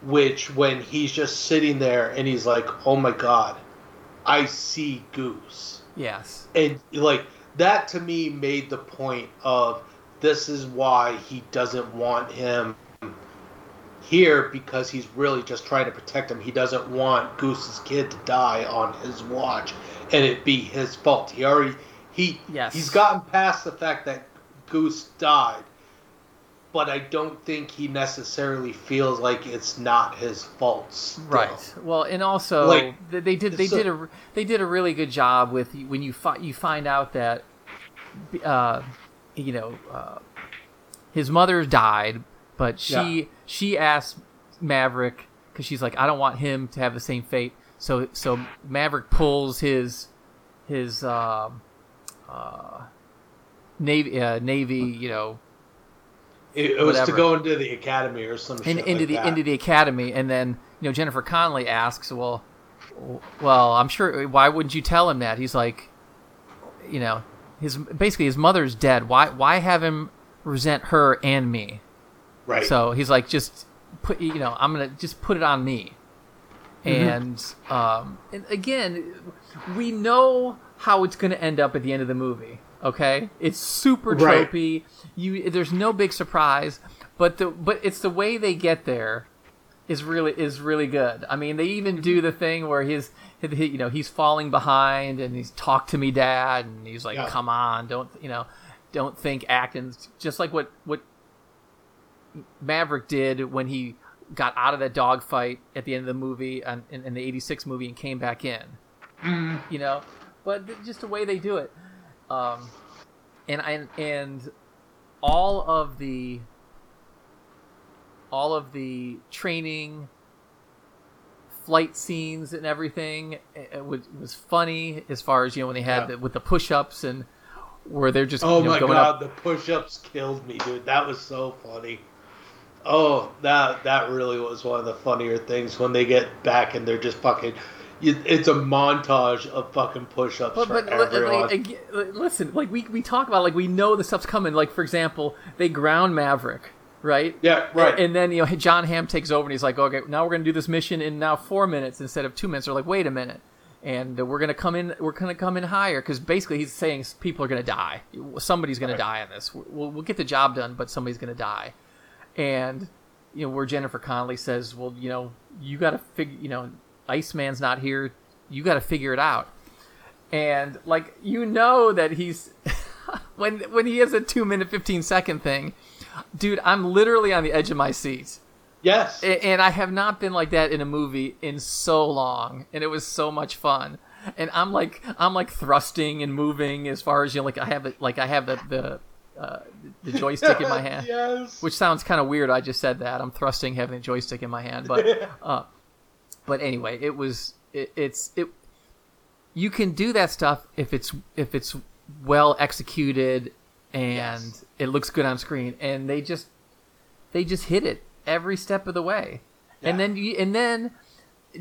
Which, when he's just sitting there and he's like, oh my god, I see Goose. Yes. And, like, that to me made the point of this is why he doesn't want him here because he's really just trying to protect him. He doesn't want Goose's kid to die on his watch and it be his fault. He already he Yes. he's gotten past the fact that Goose died, but I don't think he necessarily feels like it's not his fault. still. Right. Well, and also Like, th- they did they so- did a they did a really good job with when you fi- you find out that uh, you know uh, his mother died, but she Yeah. she asked Maverick because she's like I don't want him to have the same fate. So so Maverick pulls his his um uh, navy uh, navy you know It, it was to go into the academy or some in, shit into like the that. into the academy, and then you know Jennifer Connelly asks, "Well, well, I'm sure. Why wouldn't you tell him that?" He's like, you know, his basically his mother's dead. Why why have him resent her and me? Right. So he's like, just put you know, I'm gonna just put it on me. And um, and again, we know how it's gonna end up at the end of the movie. Okay, it's super Right. tropey. You there's no big surprise, but the but it's the way they get there is really is really good. I mean, they even do the thing where he's he, you know he's falling behind and he's talk to me, dad, and he's like, Yeah. come on, don't you know, don't think act, and just like what what Maverick did when he got out of that dogfight at the end of the movie and in, in the '86 movie and came back in. You know, but th- just the way they do it, um, and and and all of the all of the training flight scenes and everything was, was funny as far as you know when they had Yeah. the, with the push-ups and where they're just Oh you know, my god, up. the push-ups killed me, dude. That was so funny. Oh, that that really was one of the funnier things when they get back and they're just fucking. It's a montage of fucking push-ups But, for but everyone. like, listen, like we we talk about like we know the stuff's coming. Like for example, they ground Maverick, right? Yeah, right. And then you know Jon Hamm takes over and he's like, okay, now we're gonna do this mission in now four minutes instead of two minutes. They're like, wait a minute, and we're gonna come in, we're gonna come in higher because basically he's saying people are gonna die. Somebody's gonna die in this. We'll, we'll get the job done, but somebody's gonna die. And you know where Jennifer Connelly says, well, you know, you got to figure, you know, Iceman's not here. You got to figure it out and like you know that he's when when he has a two minute fifteen second thing, dude, I'm literally on the edge of my seat. yes. A- And I have not been like that in a movie in so long, and it was so much fun. And I'm like I'm like thrusting and moving as far as you know, like I have it like I have the the uh, the joystick in my hand, yes. which sounds kind of weird. I just said that I'm thrusting having a joystick in my hand, but uh, but anyway, it was it, it's it. You can do that stuff if it's if it's well executed and Yes. it looks good on screen, and they just they just hit it every step of the way, and then you and then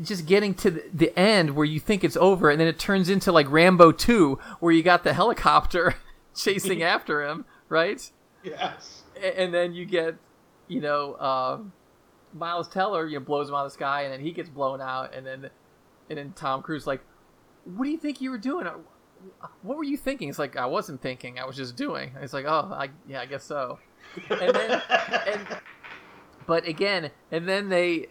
just getting to the, end where you think it's over, and then it turns into like Rambo two, where you got the helicopter chasing after him, right? yes. And then you get, you know, um, Miles Teller, you know, blows him out of the sky, and then he gets blown out, and then, and then Tom Cruise like, what do you think you were doing? Uh, What were you thinking? It's like I wasn't thinking, I was just doing. It's like, oh, I yeah, I guess so. And then, and, but again, and then they,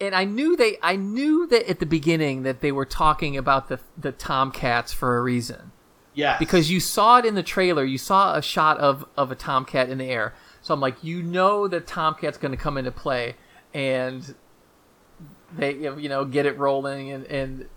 and I knew they, I knew that at the beginning that they were talking about the the Tomcats for a reason Yes. because you saw it in the trailer. You saw a shot of of a tomcat in the air. So I'm like, you know that tomcat's going to come into play, and they you know get it rolling, and and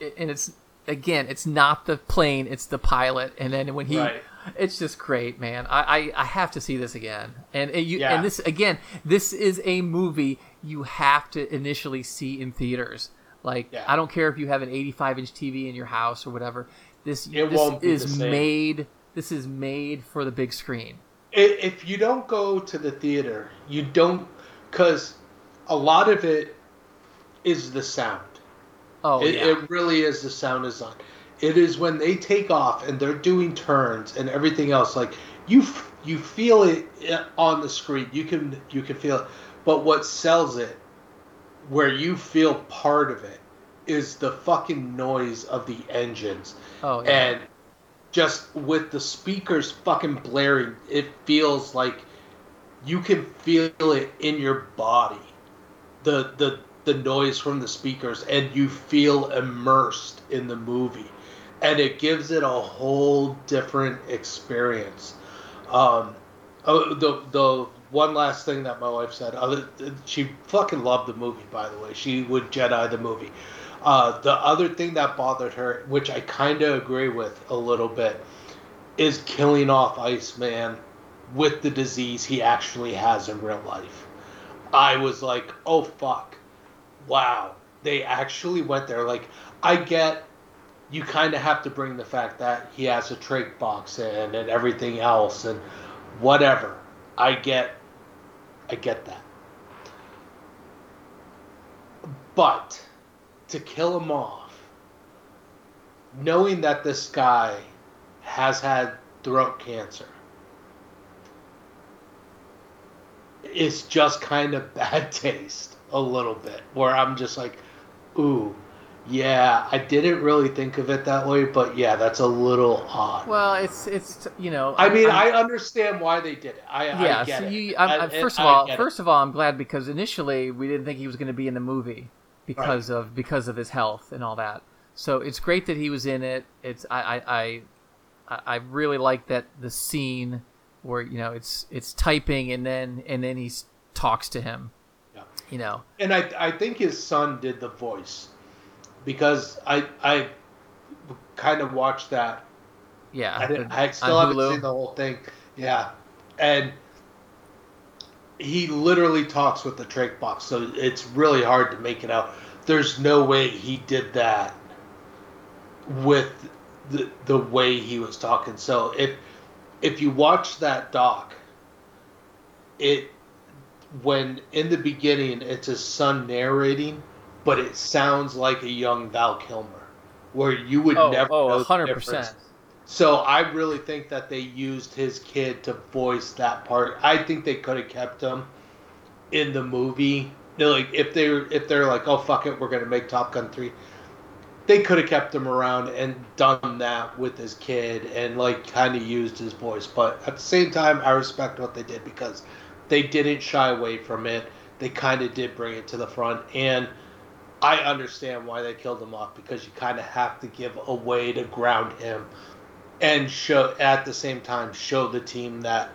and it's again, it's not the plane, it's the pilot, and then when he. Right. It's just great, man. I, I, I have to see this again, and and you Yeah. and this again. This is a movie you have to initially see in theaters. Like Yeah. I don't care if you have an 85 inch TV in your house or whatever. This It this is made. This is made for the big screen. If you don't go to the theater, you don't, because a lot of it is the sound. Oh it, yeah, it really is the sound design. It is when they take off and they're doing turns and everything else. Like you, you feel it uh, on the screen. You can you can feel it. But what sells it, where you feel part of it, is the fucking noise of the engines. Oh, yeah. And just with the speakers fucking blaring, it feels like you can feel it in your body. The the the noise from the speakers and you feel immersed in the movie. And it gives it a whole different experience. Um oh, the the one last thing that my wife said she fucking loved the movie by the way. She would jedi the movie uh the other thing that bothered her which i kind of agree with a little bit is killing off iceman with the disease he actually has in real life I was like, oh fuck, wow, they actually went there. Like, I get you kind of have to bring the fact that he has a trach box in and everything else and whatever. I get, I get that. But to kill him off, knowing that this guy has had throat cancer it's just kind of bad taste a little bit where i'm just like ooh yeah i didn't really think of it that way but yeah that's a little odd well, it's it's you know. i mean I'm- i understand why they did it i, yeah. I get so you, I'm, I- first I of all, get it. first of all, I'm glad because initially we didn't think he was going to be in the movie because of because of his health and all that. So it's great that he was in it. It's I I I, I really like that the scene where you know it's it's typing and then and then he talks to him. Yeah. You know. and I, I think his son did the voice because I I kind of watched that Yeah. I, didn't, I still haven't Hulu. seen the whole thing. Yeah, and he literally talks with the trach box, so it's really hard to make it out. There's no way he did that with the the way he was talking. So if if you watch that doc, it when in the beginning it's his son narrating, but it sounds like a young Val Kilmer, where you would Oh, never oh, know the 100%. So I really think that they used his kid to voice that part. I think they could have kept him in the movie. They're like if they are if they're like, oh fuck it, we're gonna make Top Gun three. They could have kept him around and done that with his kid and like kind of used his voice. But at the same time, I respect what they did because they didn't shy away from it. They kind of did bring it to the front, and I understand why they killed him off because you kind of have to give a way to ground him and show at the same time show the team that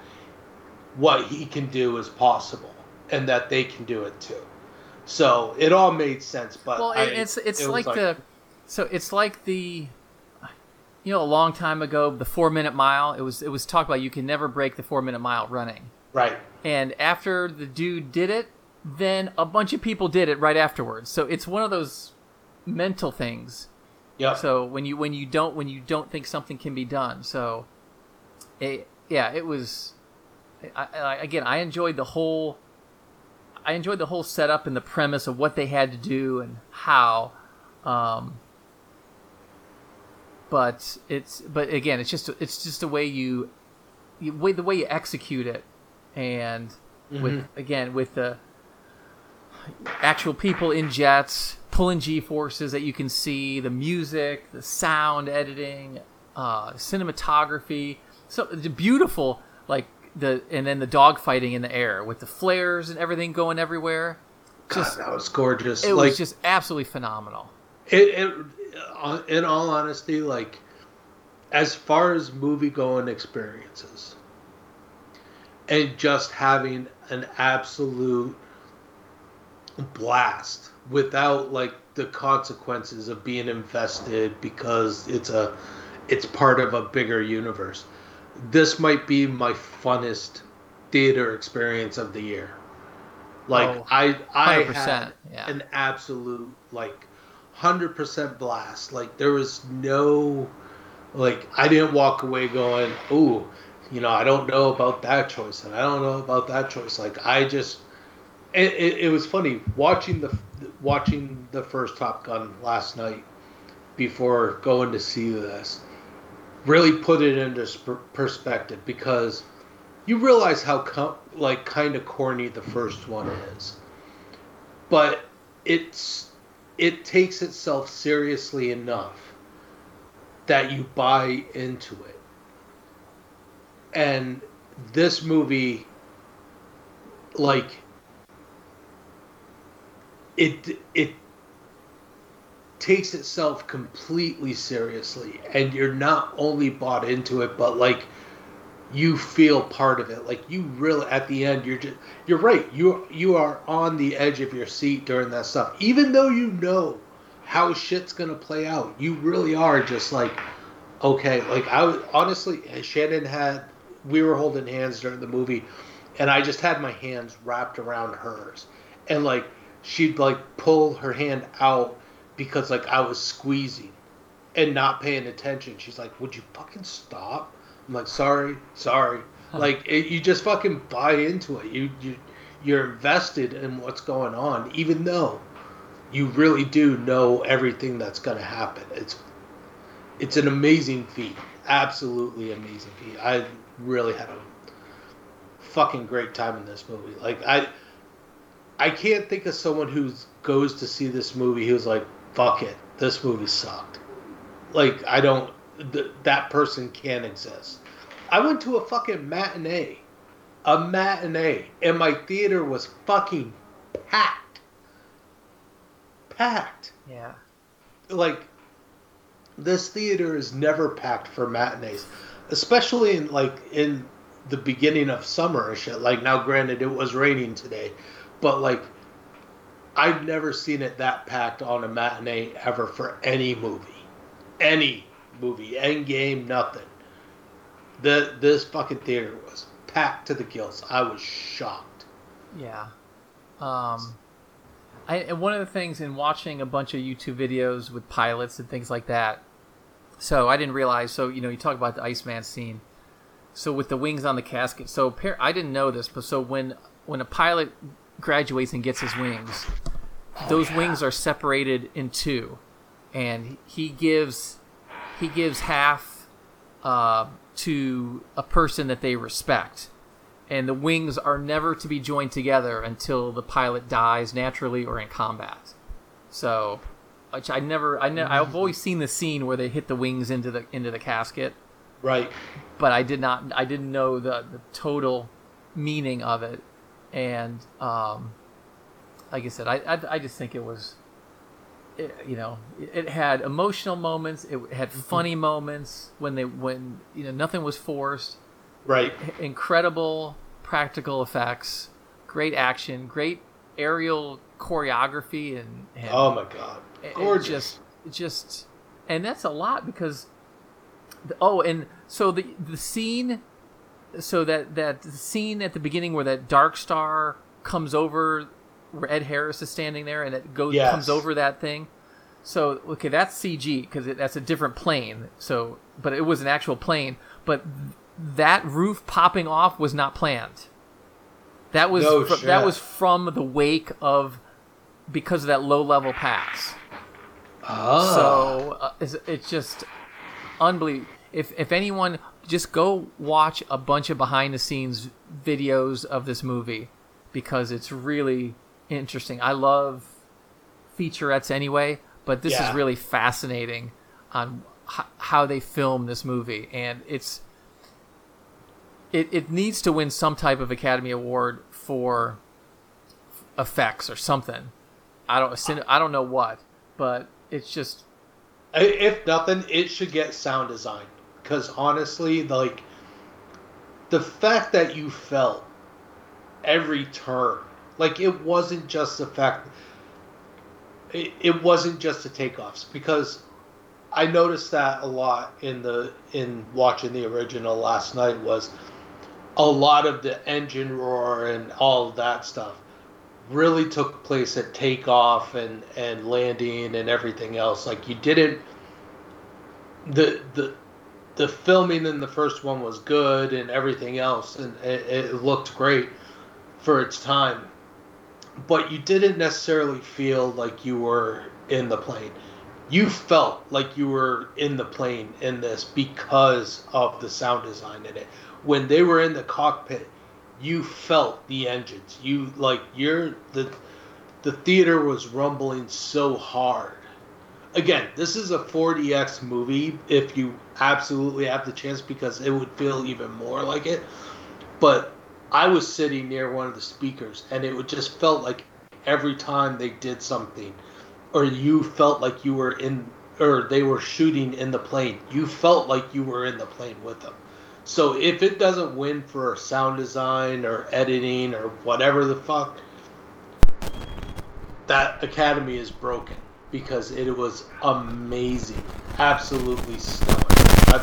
what he can do is possible and that they can do it too. So it all made sense, but well, I- it's it's it was like, the so it's like the you know a long time ago the four minute mile. It was it was talked about you can never break the four minute mile running. right. And after the dude did it, then a bunch of people did it right afterwards. So it's one of those mental things. Yep. So when you when you don't when you don't think something can be done, so it, yeah, it was. I, I, again, I enjoyed the whole. I enjoyed the whole setup and the premise of what they had to do and how. Um, but it's but again, it's just it's just the way you, you way the way you execute it, and with again with the actual people in jets pulling G forces that you can see, the music, the sound editing, uh, cinematography. So the beautiful, like the and then the dog fighting in the air with the flares and everything going everywhere. Just God, that was gorgeous. it like was just absolutely phenomenal. it, it uh, in all honesty, like as far as movie going experiences, and just having an absolute blast without like the consequences of being invested because it's a it's part of a bigger universe. This might be my funnest theater experience of the year. Like Oh, I I 100%, had yeah. an absolute like hundred percent blast. Like there was no like I didn't walk away going, "Ooh, you know, I don't know about that choice, and I don't know about that choice." Like I just, it, it, it was funny watching the watching the first Top Gun last night before going to see this. Really put it into perspective because you realize how com- like kind of corny the first one is, but it's it takes itself seriously enough that you buy into it. And this movie, like, it it takes itself completely seriously, and you're not only bought into it, but like you feel part of it. Like you really, at the end, you're just you're right. You you are on the edge of your seat during that stuff, even though you know how shit's gonna play out. You really are just like, okay. Like I was honestly, Shannon had we were holding hands during the movie, and I just had my hands wrapped around hers, and like she'd like pull her hand out because like I was squeezing and not paying attention. She's like, "Would you fucking stop?" I'm like, "Sorry, sorry." Like it, you just fucking buy into it. You you you're invested in what's going on, even though you really do know everything that's gonna happen. It's it's an amazing feat, absolutely amazing feat. I really had a fucking great time in this movie. Like I I can't think of someone who goes to see this movie who's like, "Fuck it, this movie sucked." Like I don't. Th- that person can't exist. I went to a fucking matinee, a matinee, and my theater was fucking packed, packed. Yeah. Like this theater is never packed for matinees, especially in like in the beginning of summer and shit. Like now, granted, it was raining today, but like I've never seen it that packed on a matinee ever for any movie, any movie, Endgame, nothing. The this fucking theater was packed to the gills. I was shocked. Yeah. Um, I and one of the things in watching a bunch of YouTube videos with pilots and things like that, So I didn't realize. So you know, you talk about the Iceman scene. So with the wings on the casket. So I didn't know this, but so when when a pilot graduates and gets his wings, those wings are separated in two, and he gives he gives half uh, to a person that they respect, and the wings are never to be joined together until the pilot dies naturally or in combat. So, which I never, I ne- I've always seen the scene where they hit the wings into the into the casket, Right. but I did not, I didn't know the the total meaning of it, and um, like I said, I I, I just think it was. It, you know, it, it had emotional moments. It had funny moments when they when you know nothing was forced. Right. Incredible practical effects, great action, great aerial choreography, and, and Oh my god. it- it Gorgeous. just just and that's a lot because the, oh and so the the scene so that that scene at the beginning where that Darkstar comes over where ed harris is standing there and it goes Yes. comes over that thing so okay that's cg because that's a different plane so but it was an actual plane but th- that roof popping off was not planned that was No fr- that was from the wake of because of that low level pass Ah. so uh, it's, it's just unbelievable. If if anyone just go watch a bunch of behind the scenes videos of this movie because it's really interesting. I love featurettes anyway, but this Yeah. is really fascinating on h- how they film this movie and it's it, it needs to win some type of Academy Award for effects or something. I don't I don't know what, but it's just if nothing, it should get sound design because honestly, like the fact that you felt every turn, like it wasn't just the fact, it, it wasn't just the takeoffs because I noticed that a lot in the in watching the original last night was a lot of the engine roar and all of that stuff really took place at takeoff and and landing and everything else. Like you didn't the the the filming in the first one was good and everything else and it, it looked great for its time. But you didn't necessarily feel like you were in the plane. You felt like you were in the plane in this because of the sound design in it. When they were in the cockpit you felt the engines. You like you're the the theater was rumbling so hard again this is a 4dx movie if you absolutely have the chance because it would feel even more like it. But i was sitting near one of the speakers and it would just felt like every time they did something or you felt like you were in or they were shooting in the plane you felt like you were in the plane with them. So if it doesn't win for sound design or editing or whatever the fuck, that academy is broken because it was amazing, absolutely stunning. I'm,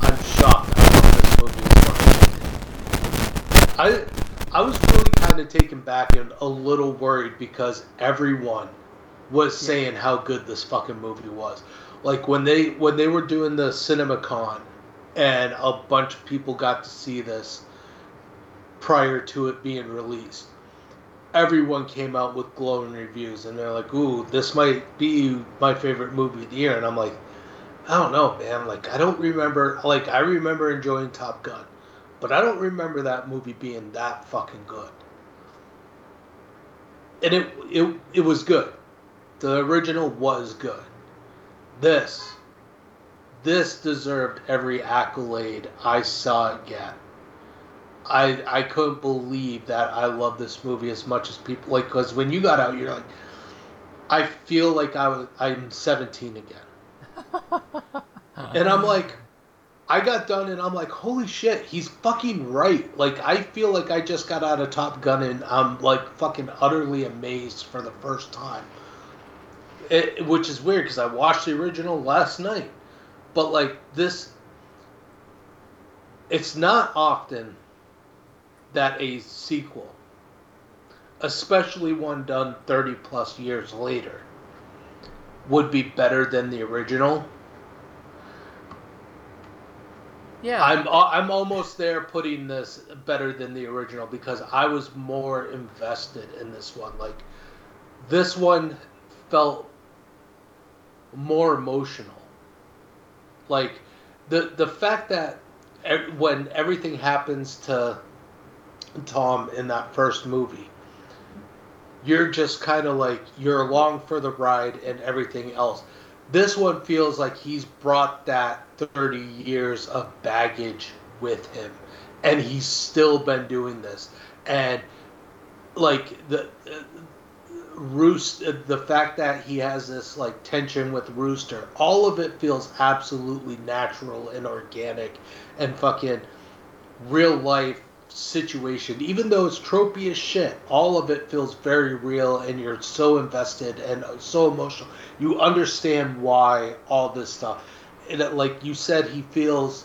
I'm shocked at what this movie fucking I I was really kind of taken back and a little worried because everyone was saying how good this fucking movie was. Like when they when they were doing the CinemaCon and a bunch of people got to see this prior to it being released. Everyone came out with glowing reviews, and they're like, "Ooh, this might be my favorite movie of the year." And I'm like, "I don't know, man. Like, I don't remember. Like, I remember enjoying Top Gun, but I don't remember that movie being that fucking good." And it it it was good. The original was good. This this deserved every accolade I saw it get. I I couldn't believe that I love this movie as much as people like because when you got out, you're like, I feel like I was I'm 17 again, and I'm uh-huh. like, I got done and I'm like, holy shit, he's fucking right. Like I feel like I just got out of Top Gun and I'm like fucking utterly amazed for the first time. It, which is weird because I watched the original last night but like this it's not often that a sequel especially one done 30 plus years later would be better than the original Yeah. I'm uh, I'm almost there putting this better than the original because I was more invested in this one. Like this one felt more emotional. Like the the fact that when everything happens to Tom in that first movie, you're just kind of like you're along for the ride and everything else. This one feels like he's brought that 30 years of baggage with him and he's still been doing this. And like the uh, Roost the fact that he has this like tension with Rooster, all of it feels absolutely natural and organic and fucking real life situation. Even though it's tropey as shit, all of it feels very real and you're so invested and so emotional. You understand why all this stuff. And it, like you said, he feels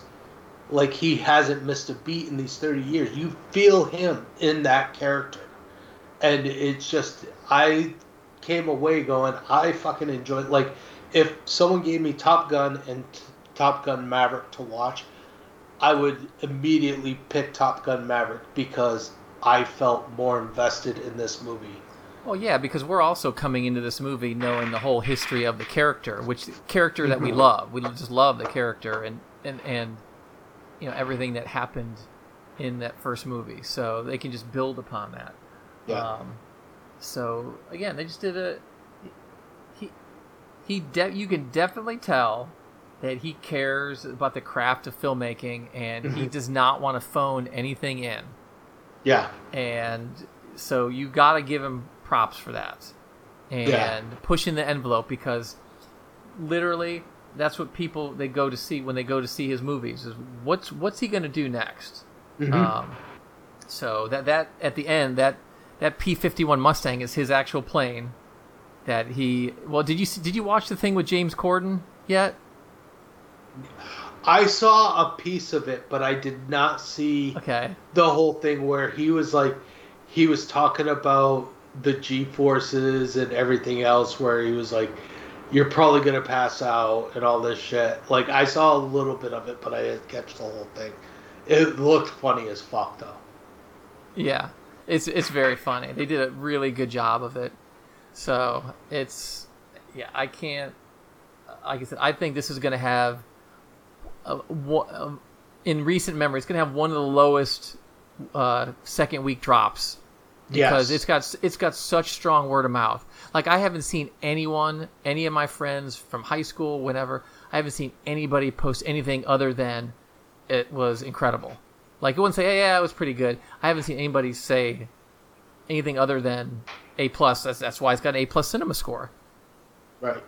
like he hasn't missed a beat in these 30 years. You feel him in that character. And it's just, I came away going, I fucking enjoyed. Like, if someone gave me Top Gun and Top Gun Maverick to watch, I would immediately pick Top Gun Maverick because I felt more invested in this movie. Well, yeah, because we're also coming into this movie knowing the whole history of the character, which character that we Mhm. love. We just love the character and and and you know everything that happened in that first movie, so they can just build upon that. Yeah. Um, so again, they just did a he he de- you can definitely tell that he cares about the craft of filmmaking and he Mhm. does not want to phone anything in Yeah. and so you got to give him props for that and Yeah. pushing the envelope because literally that's what people they go to see when they go to see his movies is what's what's he going to do next Mhm. um, so that that at the end that that P51 Mustang is his actual plane that he well did you see- did you watch the thing with James Corden yet I saw a piece of it, but I did not see okay the whole thing where he was like, he was talking about the G forces and everything else, where he was like, "You're probably gonna pass out" and all this shit. Like I saw a little bit of it, but I didn't catch the whole thing. It looked funny as fuck though. Yeah, it's it's very funny. They did a really good job of it. So it's yeah, I can't. Like I said, I think this is going to have one- um, in recent memory, it's going to have one of the lowest uh, second week drops because Yes. it's got it's got such strong word of mouth. Like I haven't seen anyone, any of my friends from high school, whenever I haven't seen anybody post anything other than it was incredible. Like it wouldn't say, hey, yeah, it was pretty good. I haven't seen anybody say anything other than A plus. That's that's why it's got an A plus cinema score. Right.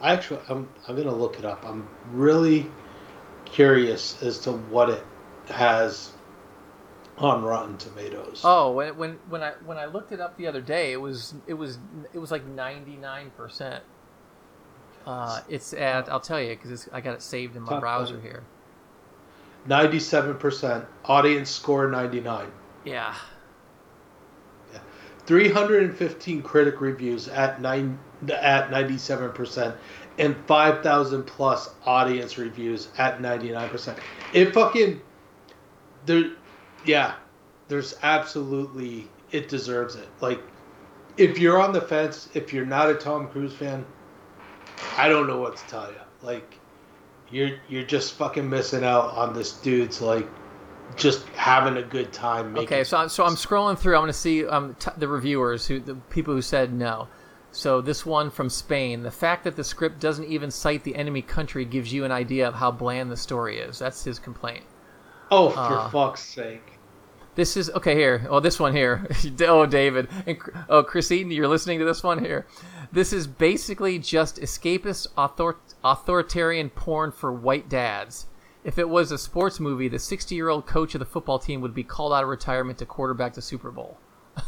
I actually, I'm I'm gonna look it up. I'm really curious as to what it has on Rotten Tomatoes. Oh, when when when I when I looked it up the other day, it was it was it was like ninety nine percent. Uh, it's at I'll tell you because I got it saved in my Top browser here. Ninety-seven percent audience score, ninety-nine. Yeah, 315 critic reviews at nine at 97% and 5000 plus audience reviews at 99% it fucking there yeah there's absolutely it deserves it like if you're on the fence if you're not a tom cruise fan i don't know what to tell you like you're you're just fucking missing out on this dude's like just having a good time making Okay, so I'm, so I'm scrolling through. I'm to see um, t- the reviewers, who the people who said no. So this one from Spain, the fact that the script doesn't even cite the enemy country gives you an idea of how bland the story is. That's his complaint. oh for Uh, fuck's sake This is okay here. Oh, this one here. oh, David. And, oh, Chris Eaton, you're listening to this one here. This is basically just escapist author- authoritarian porn for white dads. If it was a sports movie, the 60 year old coach of the football team would be called out of retirement to quarterback the Super Bowl.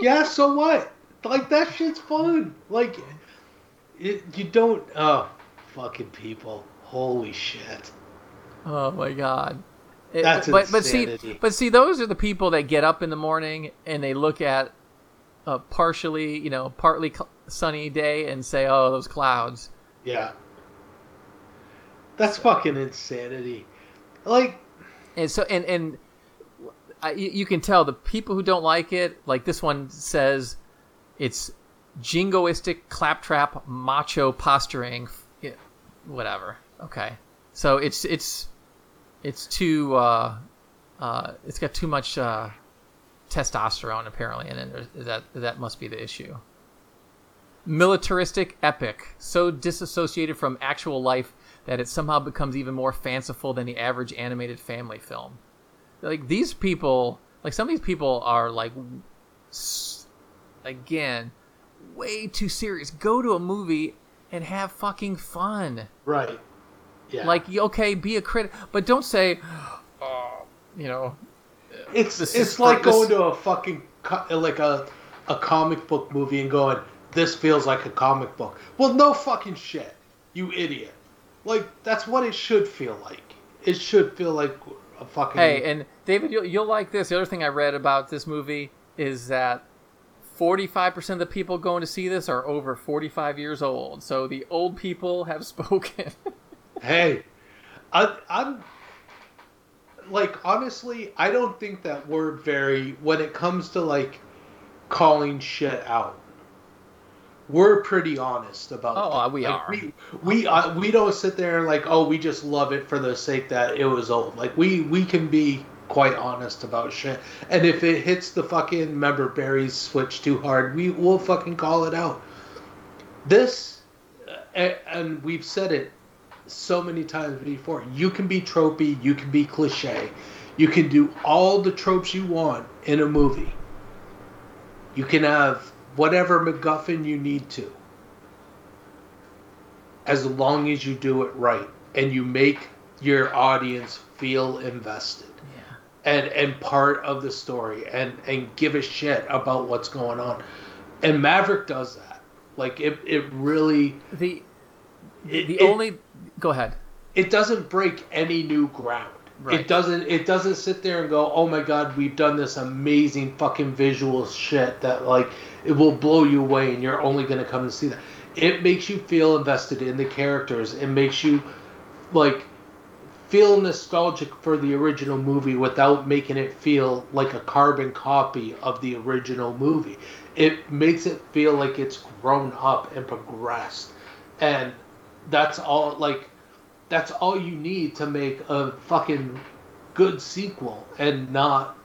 Yeah, so what? Like that shit's fun. Like, it, you don't. Oh, fucking people! Holy shit! Oh my god. It- That's but but see but see those are the people that get up in the morning and they look at a partially you know partly sunny day and say oh those clouds Yeah, that's fucking insanity. like and so and and I, you can tell the people who don't like it like this one says it's jingoistic claptrap macho posturing whatever. Okay. So it's it's it's too uh uh it's got too much uh testosterone apparently and that that must be the issue. Militaristic epic. So disassociated from actual life that it somehow becomes even more fanciful than the average animated family film. Like these people like some of these people are like s- again way too serious go to a movie and have fucking fun right. Yeah. like okay be a critic but don't say oh you know It's it's is like this- going to a fucking like a a comic book movie and going, "This feels like a comic book." Well, no fucking shit, you idiot. Like that's what it should feel like. It should feel like a fucking. Hey, and David, you'll, you'll like this. The other thing I read about this movie is that 45% of the people going to see this are over 45 years old. So the old people have spoken. hey, I, I'm like honestly, I don't think that we're very when it comes to like calling shit out. We're pretty honest about. Oh, that. we Like, are. We we, uh, we don't sit there and like, oh, we just love it for the sake that it was old. Like we we can be quite honest about shit. And if it hits the fucking member berries switch too hard, we will fucking call it out. This, and we've said it so many times before. You can be tropey, you can be cliche, you can do all the tropes you want in a movie. You can have whatever MacGuffin you need to, as long as you do it right and you make your audience feel invested and and part of the story and and give a shit about what's going on. And Maverick does that. Like it it really the it, the it- only. Go ahead. it doesn't break any new ground. Right. It doesn't it doesn't sit there and go, "Oh my god, we've done this amazing fucking visual shit that like it will blow you away and you're only going to come and see that." It makes you feel invested in the characters. It makes you like feel nostalgic for the original movie without making it feel like a carbon copy of the original movie. It makes it feel like it's grown up and progressed. And that's all like that's all you need to make a fucking good sequel and not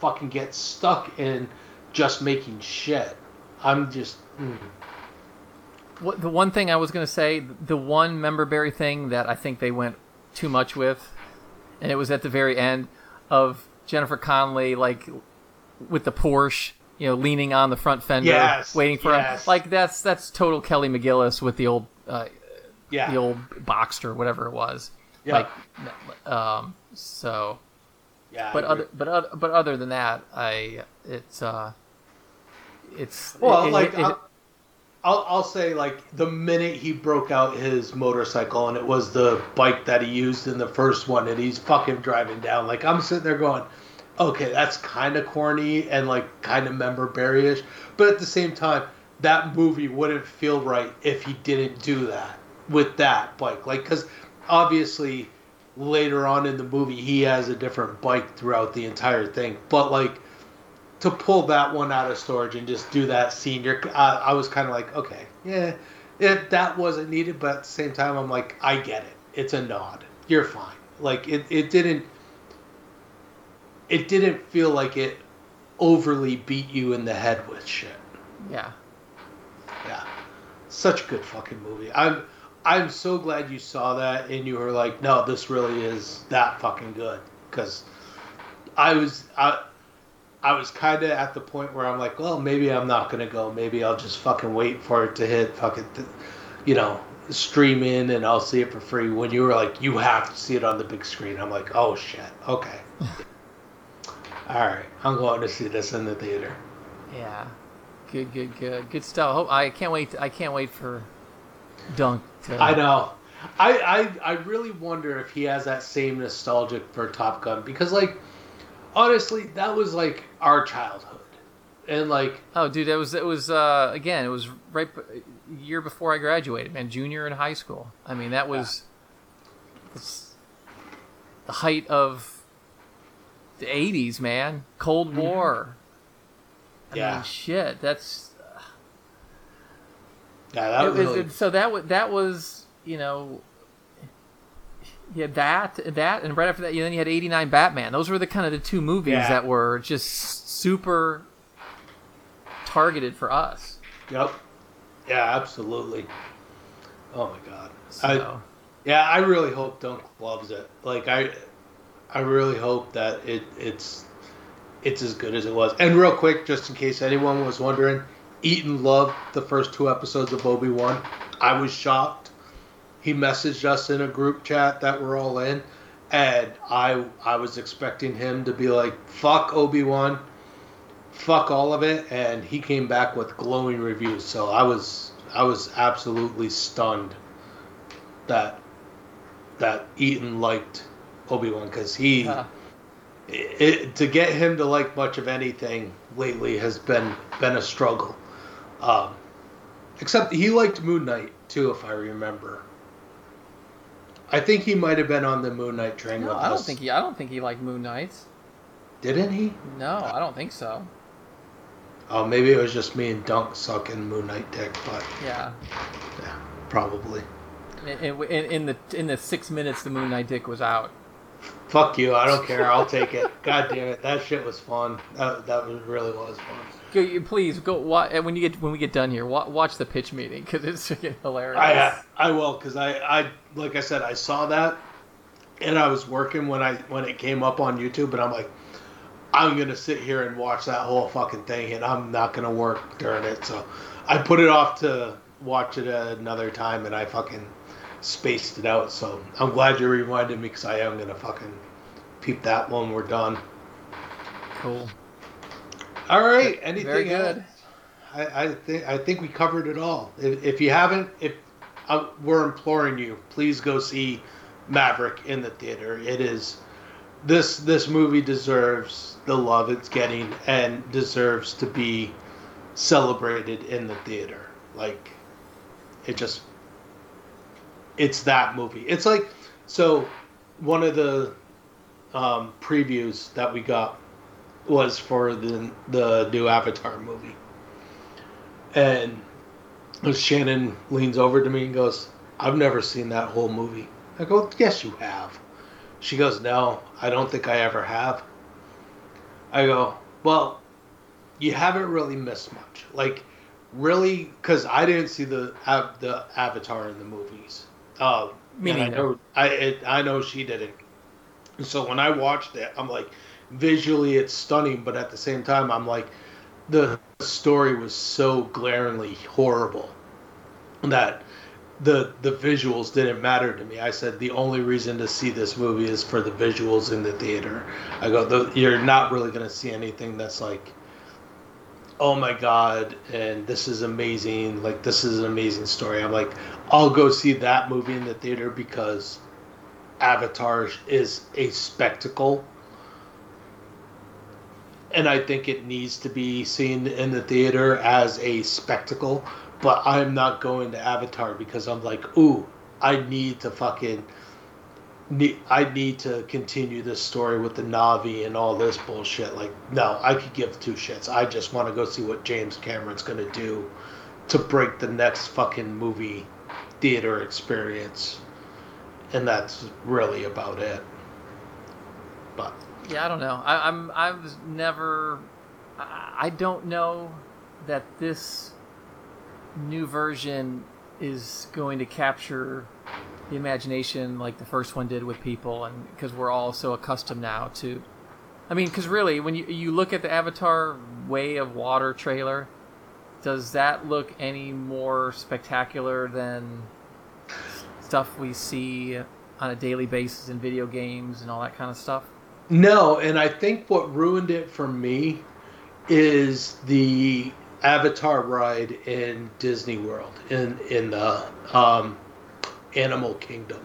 fucking get stuck in just making shit. I'm just mm. What, the one thing I was going to say, the one member berry thing that I think they went too much with, and it was at the very end of Jennifer Connelly, like with the Porsche, you know, leaning on the front fender, Yes, waiting for yes. him. Like that's that's total Kelly McGillis with the old, uh, yeah. the old Boxster, whatever it was. Yeah. Like, um, so, yeah. But other, but other, but other than that, I it's uh, it's Well, it- like it- it- I'll, I'll say like the minute he broke out his motorcycle and it was the bike that he used in the first one and he's fucking driving down like I'm sitting there going, okay, that's kind of corny and like kind of member berryish, but at the same time, that movie wouldn't feel right if he didn't do that with that bike, like because obviously later on in the movie he has a different bike throughout the entire thing, but like to pull that one out of storage and just do that scene, you're, uh, I was kind of like, okay, yeah, it, that wasn't needed, but at the same time, I'm like, I get it. It's a nod. You're fine. Like it, it didn't, it didn't feel like it overly beat you in the head with shit. yeah. Yeah, such a good fucking movie. I'm, I'm so glad you saw that and you were like, no, this really is that fucking good. Because I was, I, I was kind of at the point where I'm like, well, maybe I'm not gonna go. Maybe I'll just fucking wait for it to hit fucking, you know, stream in and I'll see it for free. When you were like, you have to see it on the big screen, I'm like, oh shit, okay. All right, I'm going to see this in the theater. Yeah, good, good, good, good stuff. I can't wait. I can't wait for Dunk. To, I know. I, I I really wonder if he has that same nostalgic for Top Gun because like honestly that was like our childhood and like Oh, dude, that was it was uh, again. It was right b- year before I graduated, man. Junior in high school. I mean, that was. The height of the '80s, man. Cold War. I Yeah. mean, shit. That's Yeah, that it was, really. it- so that was that was you know. Yeah, that that, and right after that, you then you had '89 Batman. Those were the kind of the two movies Yeah. that were just super targeted for us. Yep. Yeah, absolutely. Oh my god. I, So, yeah, I really hope Dunk loves it. Like I, I really hope that it it's it's as good as it was. And real quick, just in case anyone was wondering, Eaton loved the first two episodes of Obi Wan. I was shocked. He messaged us in a group chat that we're all in, and I I was expecting him to be like, "Fuck Obi Wan." fuck all of it. And he came back with glowing reviews. So i was i was absolutely stunned that that eaton liked obi-wan because he uh, it, to get him to like much of anything lately has been been a struggle. Um except he liked moon knight too if i remember i think he might have been on the moon knight train no, with I don't us think he. I don't think he liked Moon Knights. didn't he No, I don't think so. oh maybe it was just me and dunk sucking moon knight dick but Yeah. Yeah, probably. In, in, in the in the six minutes the Moon Knight dick was out. Fuck you. I don't care. I'll take it. God damn it. That shit was fun. That, that was, really was fun. Please go wa- and when you get when we get done here. Watch the pitch meeting because it's hilarious. I I will because I, I like I said I saw that and I was working when I when it came up on YouTube and I'm like I'm gonna sit here and watch that whole fucking thing and I'm not gonna work during it so I put it off to watch it another time and I fucking spaced it out so I'm glad you reminded me because I am gonna fucking peep that when we're done. cool. All right. Anything Very else? good. I, I think I think we covered it all. If, if you haven't, if uh, we're imploring you, please go see Maverick in the theater. It is this this movie deserves the love it's getting and deserves to be celebrated in the theater. Like it just it's that movie. It's like so one of the um, previews that we got was for the the new Avatar movie. And Shannon leans over to me and goes, "I've never seen that whole movie." I go, "Yes, you have." She goes, "No, I don't think I ever have." I go, "Well, you haven't really missed much. Like, really, because I didn't see the av- the Avatar in the movies. Uh, Me I know I it, I know she didn't. So when I watched it, I'm like, visually it's stunning, but at the same time, I'm like, the story was so glaringly horrible that the the visuals didn't matter to me. I said the only reason to see this movie is for the visuals in the theater. I go, "The- you're not really going to see anything that's like, oh my god, and this is amazing. Like this is an amazing story. I'm like, I'll go see that movie in the theater because Avatar is a spectacle. And I think it needs to be seen in the theater as a spectacle. But I'm not going to Avatar because I'm like, ooh, I need to fucking. Need, I need to continue this story with the Na'vi and all this bullshit. Like, no, I could give two shits. I just want to go see what James Cameron's gonna do to break the next fucking movie theater experience and that's really about it. But Yeah, I don't know. I, I'm I was never. I, I don't know that this new version is going to capture the imagination like the first one did with people, and because we're all so accustomed now to. I mean, because really, when you you look at the Avatar Way of Water trailer, does that look any more spectacular than stuff we see on a daily basis in video games and all that kind of stuff? No, and I think what ruined it for me is the Avatar ride in Disney World in in the um, Animal Kingdom.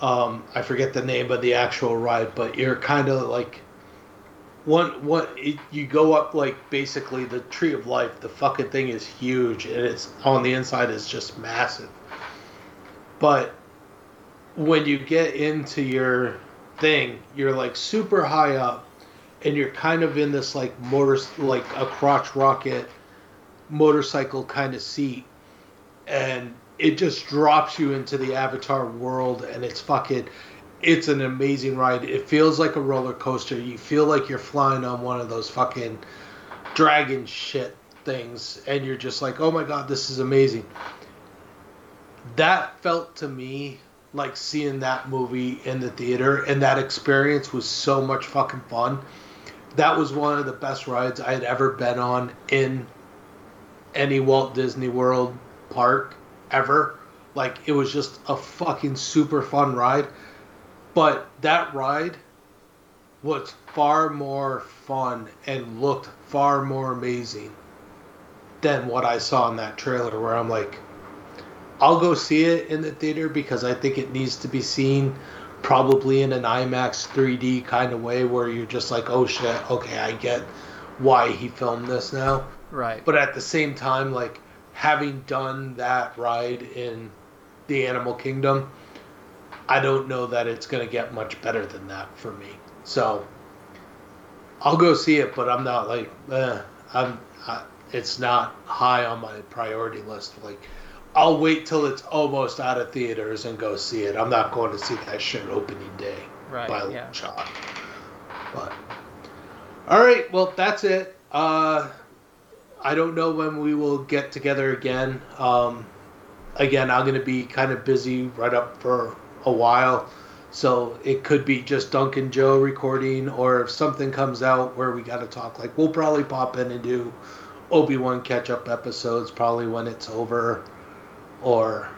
Um, I forget the name of the actual ride, but you're kind of like one one it, you go up like basically the tree of life. The fucking thing is huge, and it's on the inside is just massive. But when you get into your thing, you're like super high up, and you're kind of in this like motor, like a crotch rocket motorcycle kind of seat, and it just drops you into the Avatar world, and it's fucking. It's an amazing ride. It feels like a roller coaster. You feel like you're flying on one of those fucking dragon shit things, and you're just like, oh my god, this is amazing. That felt to me like seeing that movie in the theater, and that experience was so much fucking fun. That was one of the best rides I had ever been on in any Walt Disney World park ever. Like, it was just a fucking super fun ride. But that ride was far more fun and looked far more amazing than what I saw in that trailer, where I'm like, I'll go see it in the theater because I think it needs to be seen probably in an IMAX 3D kind of way where you're just like, oh shit, okay, I get why he filmed this now. Right. But at the same time, like having done that ride in the Animal Kingdom, I don't know that it's going to get much better than that for me. So I'll go see it, but I'm not like, eh, I'm. I, it's not high on my priority list. Like, I'll wait till it's almost out of theaters and go see it. I'm not going to see that shit opening day Right, by yeah. shot. But all right, well that's it. Uh, I don't know when we will get together again. Um, again, I'm going to be kind of busy right up for a while. So it could be just Duncan Joe recording, or if something comes out where we got to talk, like we'll probably pop in and do Obi Wan catch up episodes probably when it's over, or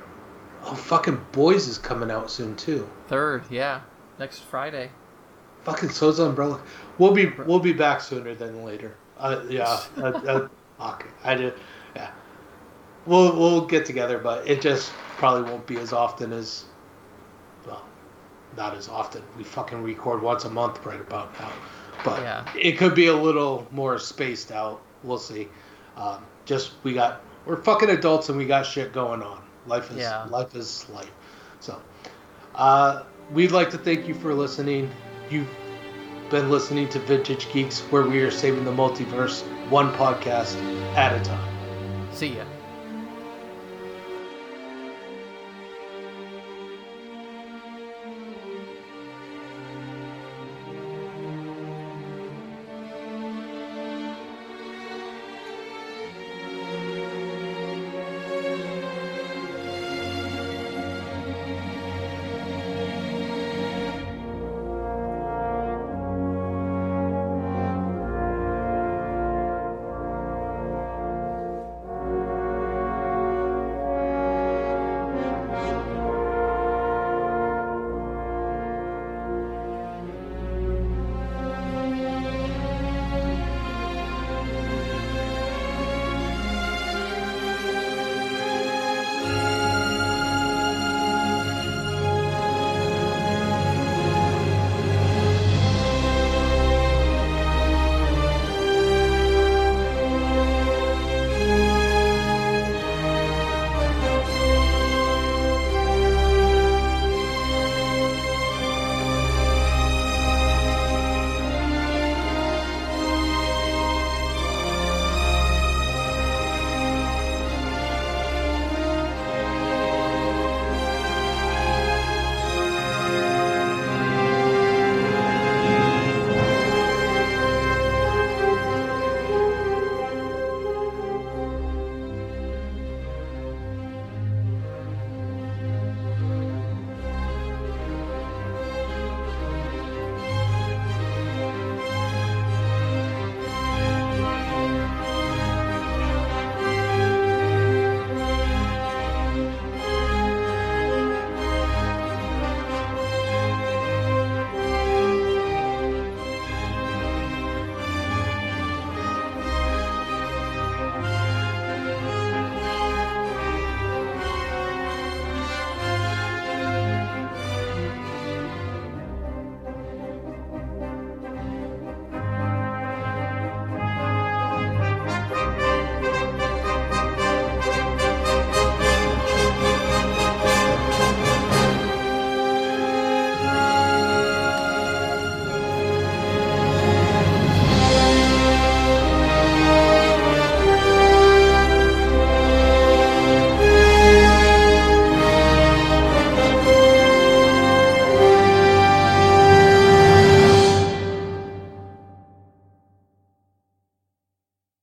oh fucking Boys is coming out soon too. Third, yeah, next Friday. Fucking so's umbrella. We'll be we'll be back sooner than later. Uh, yeah, uh, uh, fuck. I did. Yeah, we'll we'll get together, but it just probably won't be as often as. Well, not as often. We fucking record once a month right about now, but Yeah. it could be a little more spaced out. We'll see. Um, just we got we're fucking adults and we got shit going on. Life is Yeah. life is life. So, uh, we'd like to thank you for listening. You've been listening to Vintage Geeks, where we are saving the multiverse one podcast at a time. See ya.